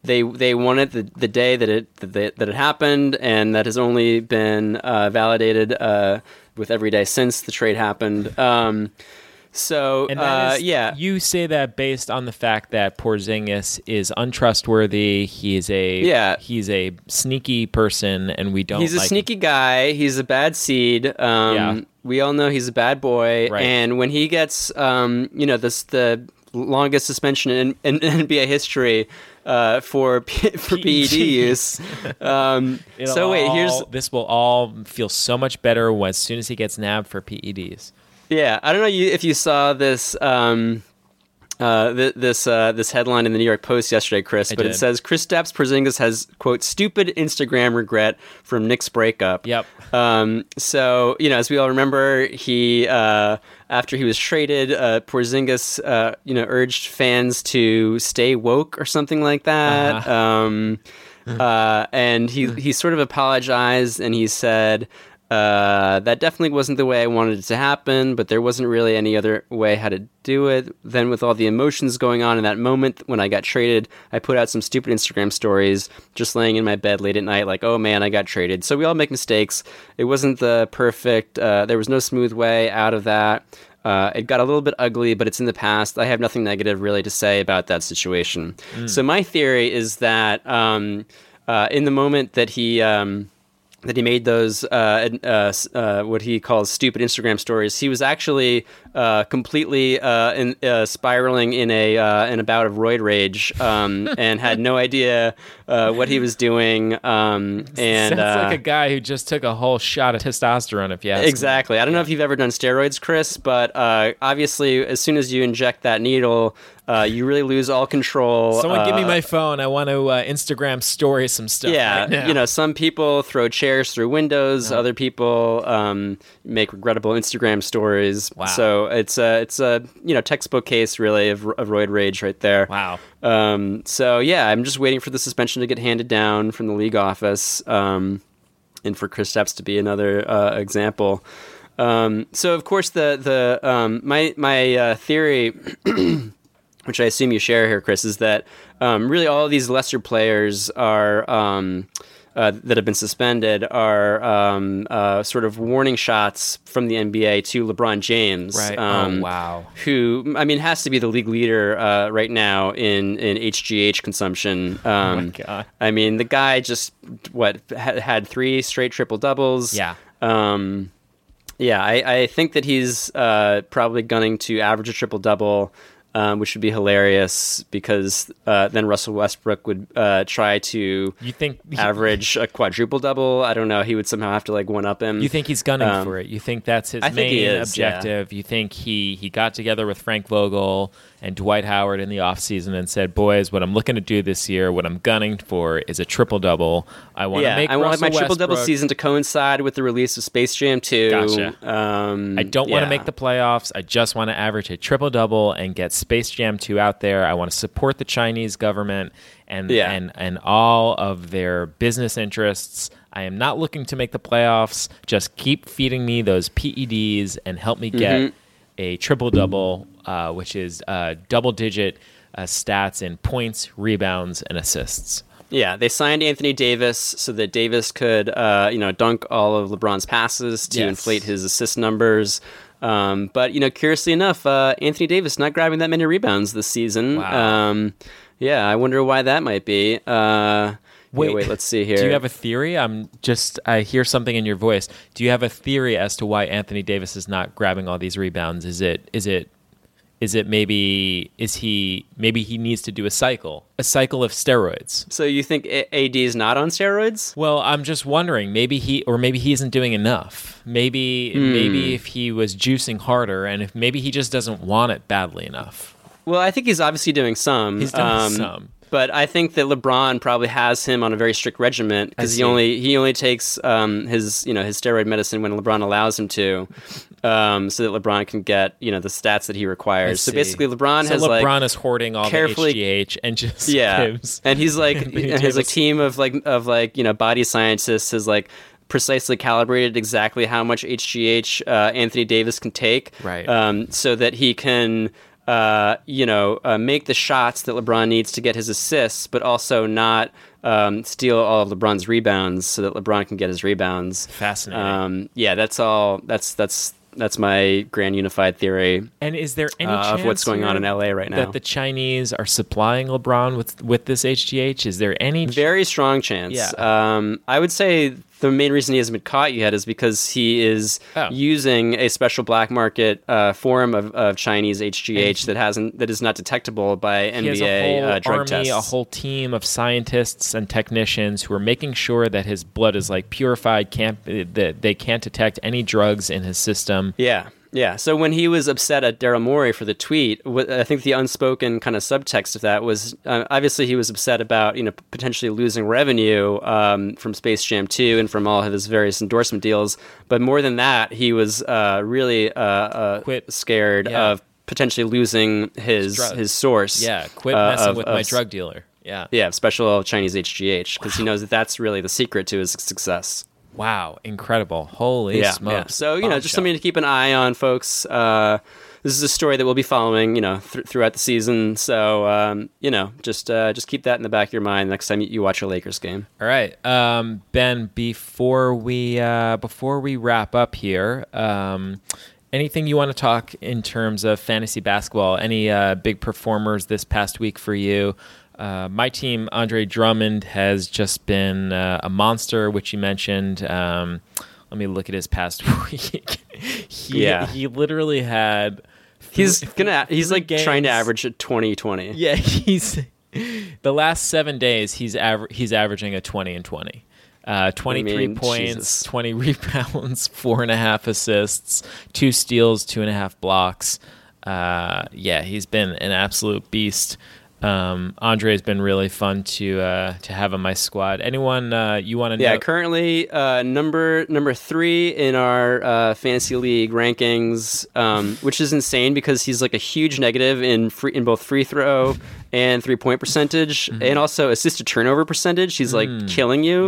S8: They they won it the, the day that it that, they, that it happened, and that has only been uh, validated uh, with every day since the trade happened. Um, so uh,
S7: is-
S8: yeah,
S7: you say that based on the fact that Porzingis is untrustworthy. He's a
S8: Yeah.
S7: He's a sneaky person, and we don't.
S8: he's a
S7: like-
S8: sneaky guy. He's a bad seed. Um,
S7: Yeah.
S8: We all know he's a bad boy.
S7: Right.
S8: And when he gets, um, you know, this the longest suspension in, in, NBA history uh, for P- for PED use. Um, so wait,
S7: all-
S8: here's
S7: this will all feel so much better when, as soon as he gets nabbed for PEDs.
S8: yeah. I don't know you, if you saw this. Um, uh, th- this uh, this headline in the New York Post yesterday, Chris,
S7: I
S8: but
S7: did.
S8: it says Kristaps Porzingis has quote stupid Instagram regret from Knicks breakup.
S7: Yep.
S8: Um, so you know, as we all remember, he uh, after he was traded, uh, Porzingis, uh, you know, urged fans to stay woke or something like that.
S7: Uh-huh.
S8: Um, uh, and he he sort of apologized and he said. Uh, that definitely wasn't the way I wanted it to happen, but there wasn't really any other way how to do it. Then, with all the emotions going on in that moment when I got traded, I put out some stupid Instagram stories, just laying in my bed late at night, like, oh man, I got traded. So, we all make mistakes. It wasn't the perfect, uh, there was no smooth way out of that. uh, it got a little bit ugly, but it's in the past. I have nothing negative really to say about that situation. So my theory is that um, uh, in the moment that he um, that he made those uh, uh, uh, what he calls stupid Instagram stories. He was actually uh, completely uh, in, uh, spiraling in a uh, in a bout of roid rage um, and had no idea uh, what he was doing. Um, and
S7: Sounds
S8: uh,
S7: like a guy who just took a whole shot of testosterone. If you ask me.
S8: Exactly. I don't know if you've ever done steroids, Chris, but uh, obviously, as soon as you inject that needle, uh, you really lose all control.
S7: Someone give me
S8: uh,
S7: my phone. I want to uh, Instagram story some stuff.
S8: yeah,
S7: right
S8: you know, some people throw chairs through windows. Other people um, make regrettable Instagram stories.
S7: Wow.
S8: So it's a it's a you know textbook case really of, of roid rage right there.
S7: Wow.
S8: Um, so yeah, I'm just waiting for the suspension to get handed down from the league office, um, and for Kristaps to be another uh, example. Um, so of course the the um, my my uh, theory which I assume you share here, Chris, is that um, really all of these lesser players are um, uh, that have been suspended are um, uh, sort of warning shots from the NBA to LeBron James.
S7: Right.
S8: um,
S7: oh wow.
S8: Who I mean has to be the league leader uh, right now in in HGH consumption. Um,
S7: Oh my God.
S8: I mean the guy just what had, had three straight triple doubles.
S7: Yeah.
S8: Um, yeah, I, I think that he's uh, probably gunning to average a triple double, um, which would be hilarious because uh, then Russell Westbrook would uh, try to
S7: You think
S8: average a quadruple double. I don't know. He would somehow have to like one up him.
S7: You think he's gunning
S8: Um,
S7: for it? You think that's his
S8: I
S7: main
S8: is, yeah.
S7: objective? You think he he got together with Frank Vogel and Dwight Howard in the offseason and said, "Boys, what I'm looking to do this year, what I'm gunning for is a triple double. I want to
S8: yeah,
S7: make
S8: I want my triple double season to coincide with the release of Space Jam 2.
S7: Gotcha.
S8: Um,
S7: I don't want to make the playoffs. I just want to average a triple double and get Space Jam 2 out there. I want to support the Chinese government and
S8: Yeah.
S7: and and all of their business interests. I am not looking to make the playoffs. Just keep feeding me those PEDs and help me get
S8: Mm-hmm.
S7: A triple double, uh, which is uh, double digit uh, stats in points, rebounds, and assists.
S8: Yeah, they signed Anthony Davis so that Davis could, uh, you know, dunk all of LeBron's passes to
S7: Yes.
S8: inflate his assist numbers. Um, but you know, curiously enough, uh, Anthony Davis not grabbing that many rebounds this season.
S7: Wow.
S8: Um, yeah, I wonder why that might be. Uh, wait, wait, let's see here.
S7: Do you have a theory? I'm just I hear something in your voice. Do you have a theory as to why Anthony Davis is not grabbing all these rebounds? Is it is it is it maybe is he maybe he needs to do a cycle, a cycle of steroids?
S8: so you think AD is not on steroids?
S7: Well, I'm just wondering, maybe he or maybe he isn't doing enough. Maybe
S8: Hmm.
S7: maybe if he was juicing harder and if maybe he just doesn't want it badly enough.
S8: Well, I think he's obviously doing some.
S7: He's doing some.
S8: But I think that LeBron probably has him on a very strict regimen because he only he only takes um, his you know his steroid medicine when LeBron allows him to, um, so that LeBron can get you know the stats that he requires. So basically, LeBron
S7: So
S8: has
S7: LeBron
S8: like
S7: is hoarding all
S8: carefully-
S7: the HGH and just
S8: yeah,
S7: gives
S8: and he's like and his like
S7: Davis-
S8: team of like of like you know body scientists has like precisely calibrated exactly how much HGH uh, Anthony Davis can take,
S7: Right.
S8: Um, so that he can. Uh, you know, uh, make the shots that LeBron needs to get his assists, but also not um, steal all of LeBron's rebounds, so that LeBron can get his rebounds.
S7: Fascinating.
S8: Um, yeah, that's all. That's that's that's my grand unified theory
S7: And is there any
S8: uh, of what's going on in LA right now.
S7: that the Chinese are supplying LeBron with with this HGH? Is there any? ch-
S8: Very strong chance.
S7: Yeah.
S8: Um, I would say the main reason he hasn't been caught yet is because he is
S7: Oh.
S8: using a special black market uh, form of, of Chinese HGH that hasn't that is not detectable by
S7: he has
S8: NBA
S7: a whole
S8: uh, drug
S7: army,
S8: tests.
S7: a whole team of scientists and technicians who are making sure that his blood is like purified, can't that they can't detect any drugs in his system.
S8: Yeah. Yeah. So when he was upset at Daryl Morey for the tweet, I think the unspoken kind of subtext of that was uh, obviously he was upset about you know potentially losing revenue um, from Space Jam 2 and from all of his various endorsement deals. But more than that, he was uh, really uh, uh,
S7: Quit.
S8: scared
S7: Yeah.
S8: of potentially losing his
S7: drugs.
S8: his source.
S7: Yeah, quit
S8: uh,
S7: messing
S8: of-
S7: with
S8: of
S7: my drug dealer. Yeah.
S8: Yeah, special Chinese HGH because he knows that that's really the secret to his success.
S7: Wow, incredible! Holy
S8: yeah,
S7: smokes!
S8: yeah. So you know, just something to keep an eye on, folks. Uh, this is a story that we'll be following, you know, th- throughout the season. So um, you know, just uh, just keep that in the back of your mind next time you, you watch a Lakers game.
S7: All right, um, Ben. Before we uh, before we wrap up here, um, anything you want to talk in terms of fantasy basketball? Any uh, big performers this past week for you? Uh, my team, Andre Drummond, has just been uh, a monster, which you mentioned. Um, let me look at his past week. he,
S8: Yeah.
S7: he literally had.
S8: He's
S7: th-
S8: gonna. He's like trying to average a 20 20.
S7: Yeah, he's the last seven days. He's aver- he's averaging a twenty and twenty. Uh, 23
S8: mean,
S7: points,
S8: Jesus.
S7: 20 rebounds, four and a half assists, two steals, two and a half blocks. Uh, yeah, he's been an absolute beast. Um, Andre has been really fun to uh, to have on my squad. Anyone uh, you want to
S8: Yeah,
S7: know?
S8: currently uh, number number three in our uh, fantasy league rankings, um, which is insane because he's like a huge negative in free, in both free throw and three point percentage,
S7: Mm-hmm.
S8: and also assist to turnover percentage. He's like
S7: Mm.
S8: killing you,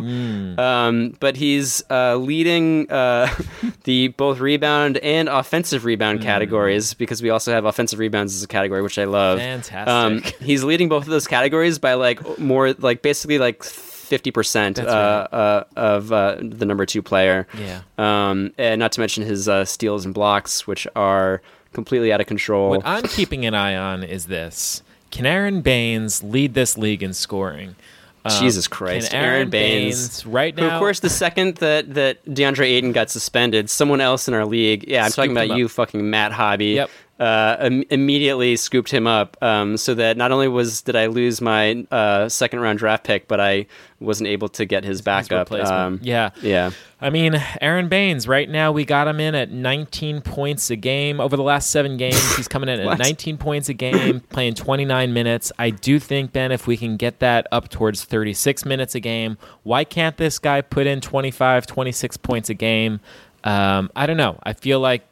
S8: um, but he's uh, leading uh, the both rebound and offensive
S7: Mm.
S8: rebound categories because we also have offensive rebounds as a category, which I love.
S7: Fantastic.
S8: Um, he's leading both of those categories by like more like basically like fifty percent uh,
S7: right.
S8: uh, of uh, the number two player.
S7: Yeah.
S8: Um, and not to mention his uh, steals and blocks, which are completely out of control.
S7: What I'm keeping an eye on is this: Can Aron Baynes lead this league in scoring? Um,
S8: Jesus Christ,
S7: can
S8: Aron,
S7: Aron
S8: Baynes.
S7: right
S8: Who,
S7: now?
S8: of course, the second that that DeAndre Ayton got suspended, someone else in our league, yeah, I'm talking about you, fucking Matt Hobby.
S7: Yep.
S8: Uh, Im- immediately scooped him up, um, so that not only was did I lose my uh, second round draft pick, but I wasn't able to get his
S7: his
S8: backup.
S7: replacement.
S8: Um,
S7: yeah.
S8: yeah.
S7: I mean, Aron Baynes, right now we got him in at 19 points a game. Over the last seven games, he's coming in at 19 points a game, playing 29 minutes. I do think, Ben, if we can get that up towards 36 minutes a game, why can't this guy put in 25, 26 points a game? Um, I don't know. I feel like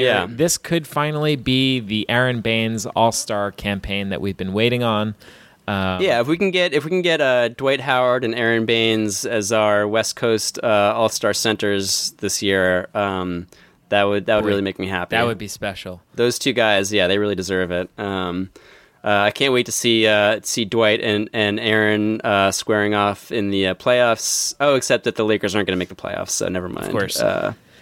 S7: there,
S8: Yeah.
S7: this could finally be the Aron Baynes All Star campaign that we've been waiting on. Um,
S8: Yeah, if we can get if we can get uh, Dwight Howard and Aron Baynes as our West Coast uh, All Star centers this year, um, that would that would really make me happy.
S7: that would be special.
S8: those two guys. Yeah, they really deserve it. Um, uh, I can't wait to see uh, see Dwight and and Aron uh, squaring off in the uh, playoffs. Oh, except that the Lakers aren't going to make the playoffs, so never mind.
S7: Of course.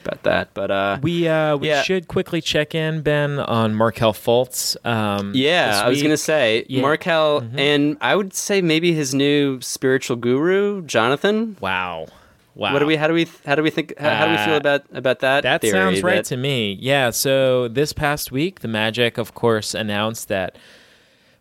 S8: Uh, about that. But uh,
S7: We uh, we
S8: Yeah.
S7: should quickly check in, Ben, on Markelle Fultz. Um,
S8: Yeah, I was gonna say
S7: Yeah. Mm-hmm.
S8: Markelle, and I would say maybe his new spiritual guru, Jonathan.
S7: Wow, wow.
S8: What do we? How do we? How do we think? How, how do we feel
S7: Uh,
S8: about about that?
S7: That
S8: theory,
S7: sounds right
S8: that-
S7: to me. Yeah. So this past week, the Magic, of course, announced that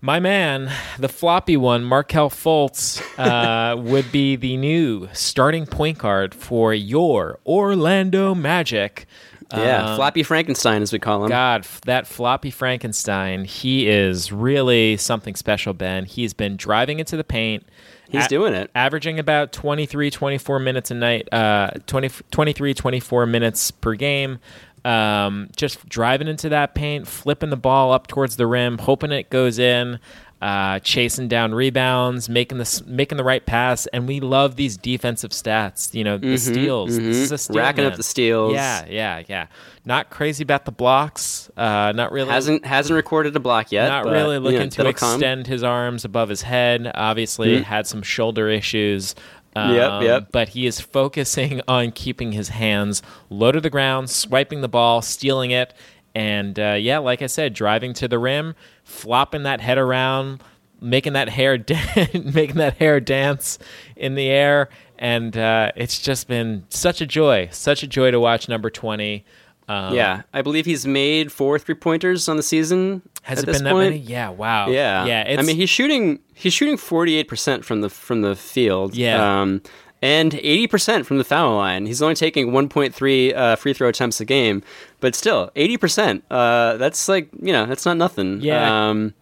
S7: my man, the floppy one, Markelle Fultz, uh, would be the new starting point guard for your Orlando Magic.
S8: Yeah,
S7: Um,
S8: Flappy Frankenstein, as we call him.
S7: God, that floppy Frankenstein, he is really something special, Ben. He's been driving into the paint.
S8: He's
S7: a-
S8: doing it.
S7: Averaging about 23, 24 minutes a night, uh, 20, 23, 24 minutes per game. Um, just driving into that paint, flipping the ball up towards the rim, hoping it goes in. Uh, chasing down rebounds, making the making the right pass, and we love these defensive stats. You know, the steals. This is a steal
S8: Mm-hmm, Racking up the steals.
S7: Yeah, yeah, yeah. Not crazy about the blocks. Uh, not really.
S8: hasn't hasn't recorded a block yet.
S7: not
S8: but,
S7: really
S8: you know,
S7: looking to
S8: that'll come. Mm-hmm.
S7: extend his arms above his head. Obviously, had some shoulder issues. Um,
S8: Yep, yep.
S7: But he is focusing on keeping his hands low to the ground, swiping the ball, stealing it, and uh, yeah, like I said, driving to the rim, flopping that head around, making that hair making that hair dance in the air, and uh, it's just been such a joy, such a joy to watch number twenty. Um,
S8: Yeah, I believe he's made four three pointers on the season.
S7: Has it been that
S8: point.
S7: many? Yeah. Wow.
S8: Yeah,
S7: Yeah.
S8: I mean, he's shooting he's shooting forty eight percent from the from the field.
S7: Yeah.
S8: Um, and eighty percent from the foul line. He's only taking one point three uh, free throw attempts a game, but still eighty percent. Uh, that's like you know that's not nothing.
S7: Yeah.
S8: Um,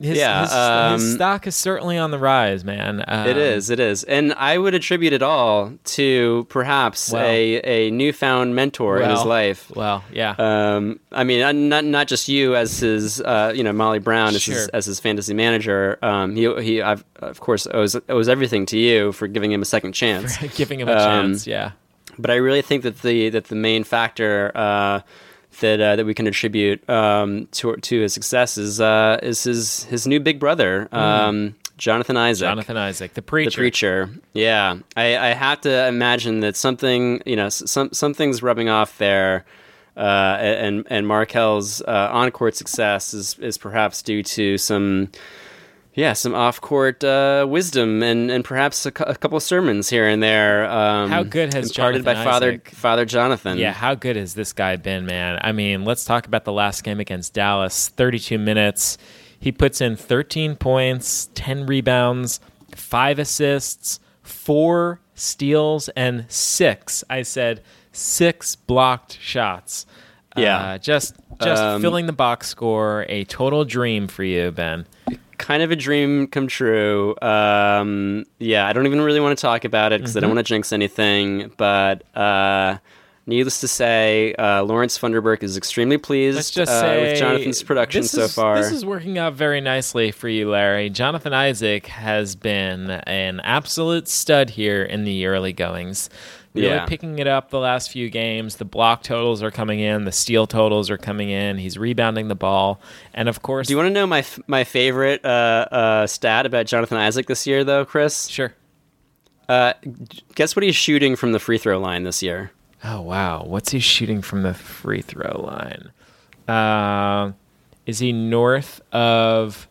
S7: His,
S8: Yeah,
S7: his,
S8: um,
S7: his stock is certainly on the rise, man. Um,
S8: It is, it is, and I would attribute it all to perhaps
S7: Well-
S8: a, a newfound mentor in his life.
S7: Well, yeah.
S8: Um, I mean, uh, not not just you as his, uh, you know, Molly Brown as, his, as his fantasy manager. Um, he he, I've, of course, owes owes everything to you for giving him a second chance.
S7: Giving him a
S8: um,
S7: chance, yeah.
S8: But I really think that the that the main factor uh, that uh, that we can attribute um, to to his success is uh, is his his new big brother, um, Jonathan Isaac.
S7: Mm. Jonathan Isaac, the preacher.
S8: The preacher, yeah. I, I have to imagine that something, you know, some something's rubbing off there. uh, and and Markelle's uh, on court success is is perhaps due to some. Yeah, some off-court uh, wisdom and, and perhaps a, cou- a couple of sermons here and there. Um,
S7: How good has
S8: imparted
S7: Jonathan
S8: by Father
S7: Isaac-
S8: Father Jonathan?
S7: Yeah, how good has this guy been, man? I mean, let's talk about the last game against Dallas. 32 minutes. He puts in 13 points, 10 rebounds, 5 assists, 4 steals, and 6, I said, 6 blocked shots.
S8: Yeah.
S7: Uh, just just
S8: Um,
S7: filling the box score, a total dream for you, Ben.
S8: Kind of a dream come true. Um, yeah, I don't even really want to talk about it because I don't
S7: Mm-hmm.
S8: want to jinx anything. But uh, needless to say, uh, Lawrence Funderburk is extremely pleased uh,
S7: say
S8: with Jonathan's production
S7: this
S8: so far.
S7: This is working out very nicely for you, Larry. Jonathan Isaac has been an absolute stud here in the early goings. Really
S8: Yeah.
S7: picking it up the last few games. The block totals are coming in. The steal totals are coming in. He's rebounding the ball, and of course,
S8: Do you want to know my f- my favorite uh, uh, stat about Jonathan Isaac this year, though, Chris?
S7: sure.
S8: Uh, guess what he's shooting from the free throw line this year?
S7: Oh wow, what's he shooting from the free throw line? Uh, is he north of?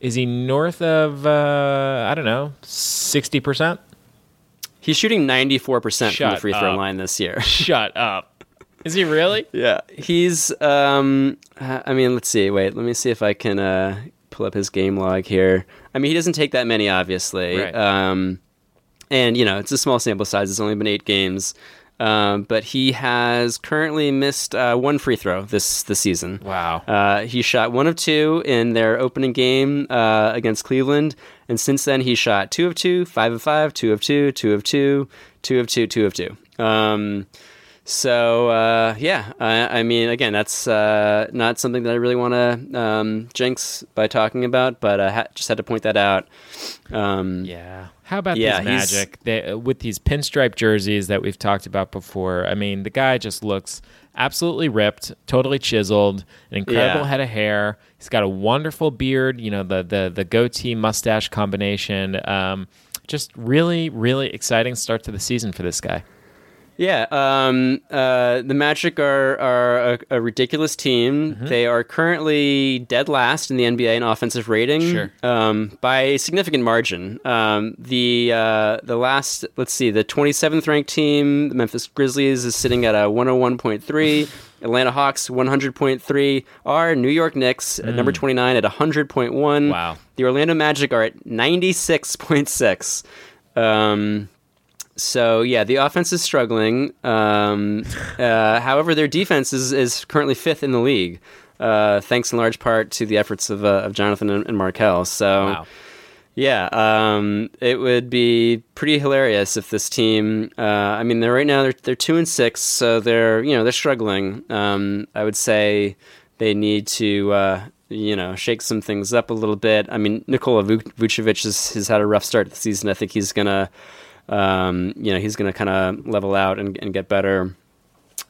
S7: Is he north of? Uh, I don't know, sixty percent.
S8: He's shooting 94% from the free throw
S7: up.
S8: line this year.
S7: Shut up. Is he really?
S8: Yeah, he's. Um, I mean, let's see. Wait, let me see if I can uh, pull up his game log here. I mean, he doesn't take that many, obviously.
S7: Right.
S8: Um, and you know, it's a small sample size. It's only been eight games, um, but he has currently missed uh, one free throw this this season.
S7: Wow.
S8: Uh, he shot one of two in their opening game uh, against Cleveland, and since then he shot two of two, five of five, two of two, two of two, two of two, two of two. Um, so uh, yeah, I, I mean, again, that's uh, not something that I really want to um, jinx by talking about, but I ha- just had to point that out. Um,
S7: Yeah. How about
S8: Yeah,
S7: this magic they, uh, with these pinstripe jerseys that we've talked about before? I mean, the guy just looks absolutely ripped, totally chiseled, an incredible
S8: Yeah.
S7: head of hair. He's got a wonderful beard. You know, the the the goatee mustache combination. Um, just really, really exciting start to the season for this guy.
S8: Yeah, um, uh, the Magic are are a, a ridiculous team.
S7: Mm-hmm.
S8: They are currently dead last in the NBA in offensive rating,
S7: Sure.
S8: um, by a significant margin. Um, the uh, the last, let's see, the 27th ranked team, the Memphis Grizzlies, is sitting at a 101.3. Atlanta Hawks 100.3. Our New York Knicks at number 29 at 100.1.
S7: Mm. Wow.
S8: The Orlando Magic are at 96.6. Um, so yeah, the offense is struggling. Um, uh, however, their defense is, is currently fifth in the league, uh, thanks in large part to the efforts of, uh, of Jonathan and, and Markelle. So
S7: Wow.
S8: yeah, um, it would be pretty hilarious if this team. Uh, I mean, they're right now they're they're two and six, so they're you know they're struggling. Um, I would say they need to uh, you know shake some things up a little bit. I mean, Nikola Vuc- Vucevic has, has had a rough start to the season. I think he's gonna um, you know he's gonna kind of level out and, and get better.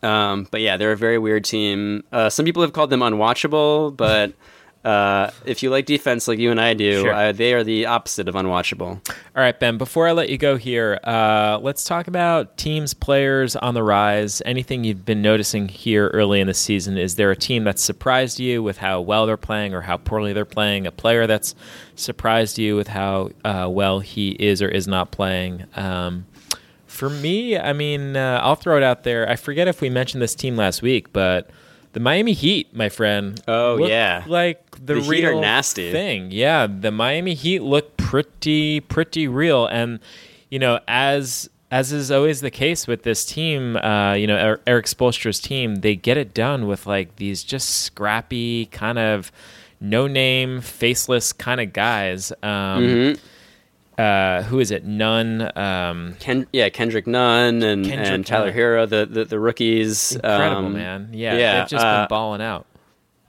S8: Um, but yeah, they're a very weird team. Uh, some people have called them unwatchable, but uh, if you like defense like you and I do,
S7: Sure.
S8: uh, they are the opposite of unwatchable.
S7: All right, Ben, before I let you go here, uh, let's talk about teams, players on the rise. Anything you've been noticing here early in the season? Is there a team that's surprised you with how well they're playing or how poorly they're playing? A player that's surprised you with how uh, well he is or is not playing? Um, for me, I mean, uh, I'll throw it out there. I forget if we mentioned this team last week, but the Miami Heat, my friend.
S8: Oh, yeah.
S7: like the,
S8: The Heat are
S7: real
S8: nasty.
S7: thing. Yeah, the Miami Heat look pretty pretty real, and you know, as as is always the case with this team, uh, you know, Er- Erik Spoelstra's team, they get it done with like these just scrappy kind of no name, faceless kind of guys. Um,
S8: Mm-hmm.
S7: Uh, who is it? None. Um,
S8: Ken, yeah, Kendrick Nunn and,
S7: Kendrick
S8: and Tyler
S7: Nunn.
S8: Herro, the, the, the rookies.
S7: incredible,
S8: Um,
S7: man. Yeah,
S8: yeah,
S7: they've just
S8: uh,
S7: been balling out.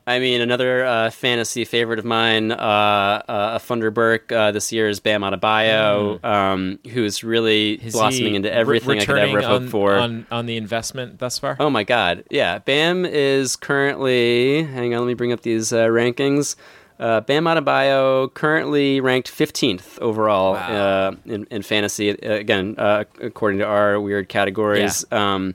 S8: I mean, another uh, fantasy favorite of mine, uh, uh, a Thunder Burke uh, this year is Bam Adebayo, um, who's really
S7: Mm. Is
S8: blossoming into everything I could ever hope
S7: on,
S8: for.
S7: on on the investment thus far.
S8: Oh my God! Yeah, Bam is currently. Hang on, let me bring up these uh, rankings. Uh, Bam Adebayo currently ranked 15th overall
S7: Wow.
S8: uh, in, in fantasy. Uh, Again, uh, according to our weird categories. Um,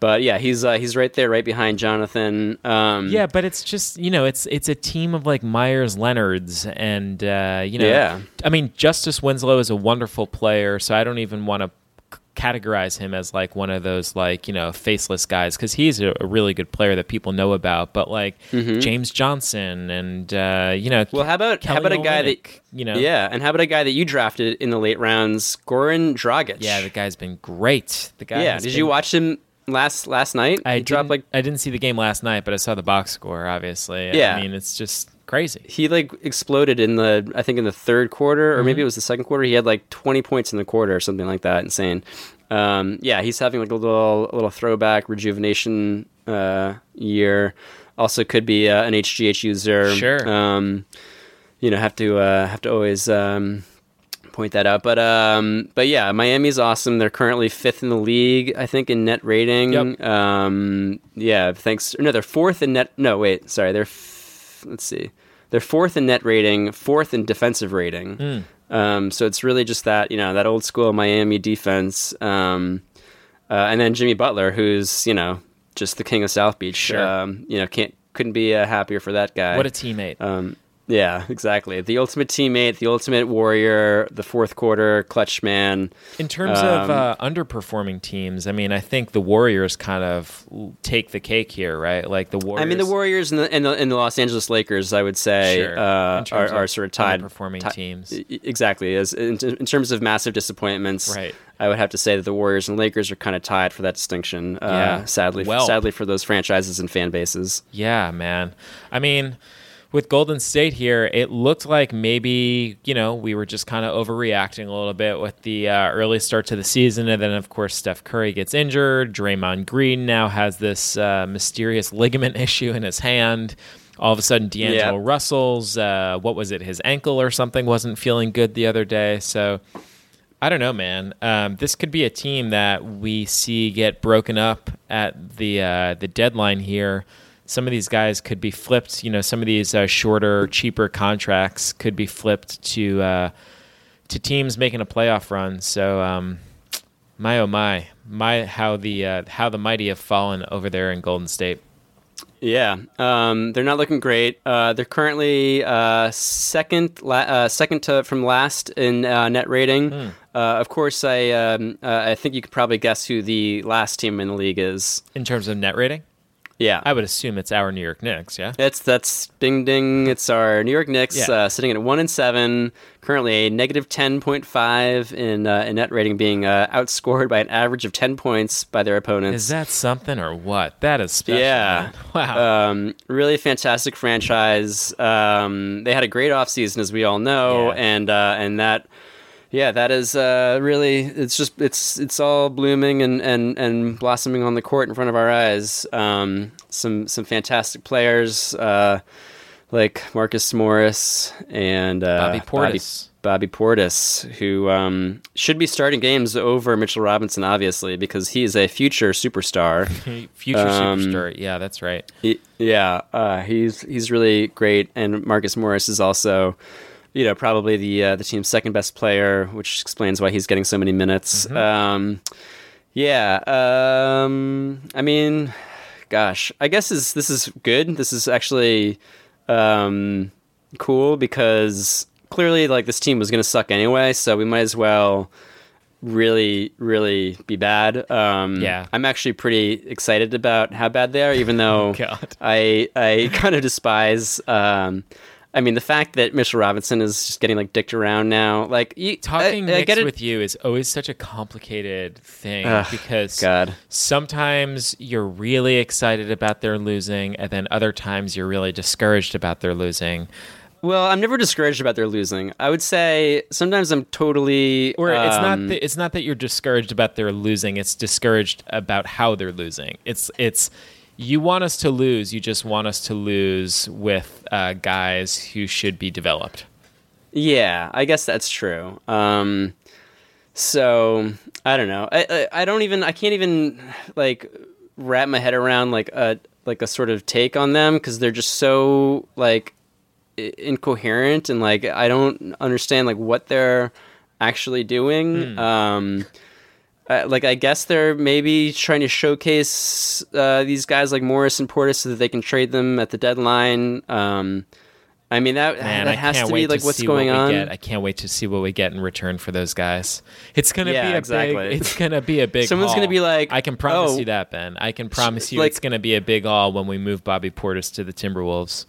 S8: but yeah, he's uh, he's right there, right behind Jonathan. Um,
S7: Yeah, but it's just you know it's it's a team of like Meyers Leonards and uh, you know
S8: Yeah.
S7: I mean Justice Winslow is a wonderful player, so I don't even want to categorize him as like one of those like you know faceless guys because he's a, a really good player that people know about. But like James Johnson and uh, you know
S8: Mm-hmm. Well, how about how about a guy
S7: Olynyk,
S8: that
S7: you know
S8: Yeah, and how about a guy that you drafted in the late rounds, Goran Dragic?
S7: yeah the guy's been great. The guy
S8: yeah. Did
S7: been-
S8: you watch him last last night?
S7: I
S8: dropped like
S7: I didn't see the game last night, but I saw the box score. Obviously,
S8: Yeah.
S7: I mean it's just crazy.
S8: he like exploded in the I think in the third quarter or
S7: Mm-hmm.
S8: maybe it was the second quarter. He had like 20 points in the quarter or something like that. Insane. Um, yeah, he's having like a little a little throwback rejuvenation uh, year. Also, could be uh, an HGH user.
S7: Sure.
S8: Um, you know, have to uh, have to always um, point that out. But um, but yeah, Miami's awesome. They're currently fifth in the league, I think, in net rating.
S7: Yep.
S8: Um, yeah, thanks. No, they're fourth in net. No, wait, sorry, they're f- let's see, they're fourth in net rating, fourth in defensive rating.
S7: Hmm.
S8: Um, so it's really just that you know that old school Miami defense. Um, uh, and then Jimmy Butler, who's you know just the king of South Beach.
S7: Sure.
S8: Um, you know, can't couldn't be uh, happier for that guy.
S7: What a teammate.
S8: Yeah, exactly. The ultimate teammate, the ultimate warrior, the fourth quarter clutch man.
S7: In terms of
S8: Um,
S7: uh, underperforming teams, I mean, I think the Warriors kind of take the cake here, right? Like the Warriors.
S8: I mean, the Warriors and the, and the and the Los Angeles Lakers, I would say,
S7: Sure.
S8: uh, are, are sort of tied.
S7: underperforming
S8: ti-
S7: teams.
S8: Exactly. As in, in terms of massive disappointments,
S7: Right.
S8: I would have to say that the Warriors and Lakers are kind of tied for that distinction. Uh,
S7: Yeah.
S8: Sadly,
S7: Well.
S8: sadly for those franchises and fan bases.
S7: Yeah, man. I mean, with Golden State here, it looked like maybe, you know, we were just kind of overreacting a little bit with the uh, early start to the season. And then, of course, Steph Curry gets injured. Draymond Green now has this uh, mysterious ligament issue in his hand. All of a sudden, D'Angelo
S8: Yeah.
S7: Russell's, uh, what was it, his ankle or something wasn't feeling good the other day. So. I don't know, man. Um, this could be a team that we see get broken up at the uh, the deadline here. Some of these guys could be flipped. You know, some of these uh, shorter, cheaper contracts could be flipped to uh, to teams making a playoff run. So, um, my oh my, my how the uh, how the mighty have fallen over there in Golden State.
S8: Yeah, um, they're not looking great. Uh, they're currently uh, second, la- uh, second to from last in uh, net rating.
S7: Hmm.
S8: Uh, of course, I um, uh, I think you could probably guess who the last team in the league is.
S7: In terms of net rating,
S8: Yeah,
S7: I would assume it's our New York Knicks. Yeah.
S8: It's that's ding ding. It's our New York Knicks
S7: Yeah.
S8: uh, sitting at one and seven, currently a negative ten point five in uh, in net rating, being uh, outscored by an average of ten points by their opponents.
S7: Is that something or what? That is special.
S8: Yeah.
S7: man. Wow.
S8: Um, really fantastic franchise. Um, they had a great offseason, as we all know,
S7: Yeah.
S8: and uh, and that. Yeah, that is uh, really. It's just it's it's all blooming and, and, and blossoming on the court in front of our eyes. Um, some some fantastic players uh, like Marcus Morris and uh,
S7: Bobby Portis.
S8: Bobby, Bobby Portis, who um, should be starting games over Mitchell Robinson, obviously, because he is a future superstar.
S7: Future
S8: um,
S7: superstar. Yeah, that's right.
S8: He- yeah, uh, he's he's really great, and Marcus Morris is also, you know, probably the uh, the team's second best player, which explains why he's getting so many minutes.
S7: Mm-hmm.
S8: Um, yeah, um, I mean, gosh, I guess is this is good. This is actually um, cool because clearly, like this team was going to suck anyway, so we might as well really, really be bad. Um,
S7: Yeah.
S8: I'm actually pretty excited about how bad they are, even though
S7: God.
S8: I I kind of despise. Um, I mean, the fact that Mitchell Robinson is just getting like dicked around now, like you,
S7: Talking
S8: I, I
S7: Knicks
S8: get it.
S7: with you is always such a complicated thing
S8: Ugh,
S7: because
S8: God.
S7: sometimes you're really excited about their losing, and then other times you're really discouraged about their losing.
S8: Well, I'm never discouraged about their losing. I would say sometimes I'm totally.
S7: Or it's not
S8: um,
S7: that it's not that you're discouraged about their losing; it's discouraged about how they're losing. It's it's you want us to lose, you just want us to lose with uh, guys who should be developed.
S8: Yeah, I guess that's true. Um, so I don't know. I, I I don't even I can't even like wrap my head around like a like a sort of take on them because they're just so like i- incoherent and like I don't understand like what they're actually doing. Um, uh, like I guess they're maybe trying to showcase uh, these guys like Morris and Portis so that they can trade them at the deadline. Um, I mean that
S7: Man,
S8: that
S7: I
S8: has to be like
S7: to
S8: what's
S7: see
S8: going
S7: what we
S8: on.
S7: Get. I can't wait to see what we get in return for those guys. It's gonna
S8: Yeah,
S7: be a
S8: exactly.
S7: big. It's gonna be a big.
S8: Someone's gonna be like,
S7: I can promise
S8: "Oh,
S7: you that, Ben. I can promise you,
S8: like-
S7: it's gonna be a big all when we move Bobby Portis to the Timberwolves.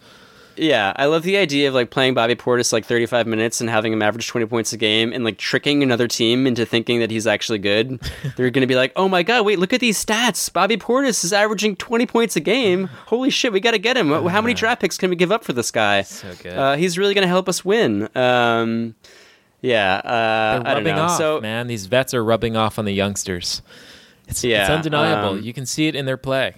S8: Yeah, I love the idea of like playing Bobby Portis like 35 minutes and having him average 20 points a game and like tricking another team into thinking that he's actually good. They're going to be like, "Oh my god, wait, look at these stats. Bobby Portis is averaging 20 points a game. Holy shit, we got to get him. How many draft picks can we give up for this guy?
S7: So good.
S8: Uh, he's really going to help us win." Um, yeah, uh,
S7: They're
S8: I don't
S7: rubbing
S8: know.
S7: off,
S8: so
S7: man. These vets are rubbing off on the youngsters. It's, it's undeniable.
S8: um,
S7: you can see it in their play.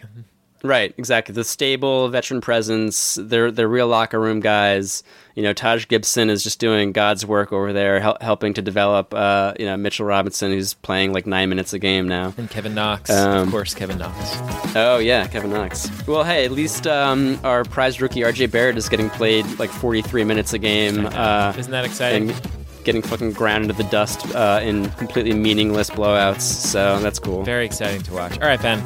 S8: Right, exactly. The stable veteran presence. They're they're real locker room guys. You know, Taj Gibson is just doing God's work over there, hel- helping to develop. Uh, you know, Mitchell Robinson, who's playing like nine minutes a game now.
S7: And Kevin Knox,
S8: Um,
S7: of course, Kevin Knox.
S8: Oh yeah, Kevin Knox. Well, hey, at least um, our prized rookie RJ Barrett is getting played like 43 minutes a game. Uh,
S7: Isn't that exciting?
S8: and getting fucking ground into the dust uh, in completely meaningless blowouts. So that's cool.
S7: Very exciting to watch. All right, Ben.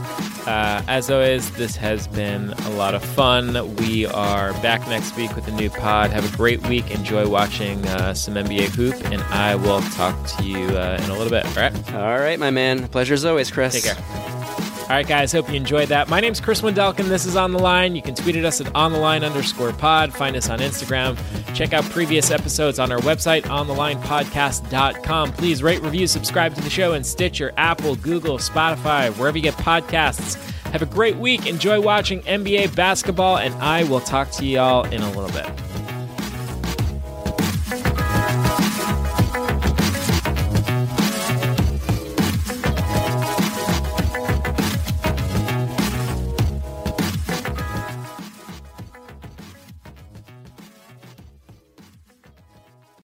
S7: Uh, as always, this has been a lot of fun. We are back next week with a new pod. Have a great week. Enjoy watching uh, some NBA hoop, and I will talk to you uh, in a little bit. All right.
S8: All right, my man. Pleasure as always, Chris.
S7: Take care. All right, guys. Hope you enjoyed that. My name's Chris Wendelken. This is On the Line. You can tweet at us at On the Line underscore pod. Find us on Instagram. Check out previous episodes on our website, onthelinepodcast.com. Please rate, review, subscribe to the show in Stitcher, Apple, Google, Spotify, wherever you get podcasts. Have a great week. Enjoy watching NBA basketball, and I will talk to y'all in a little bit.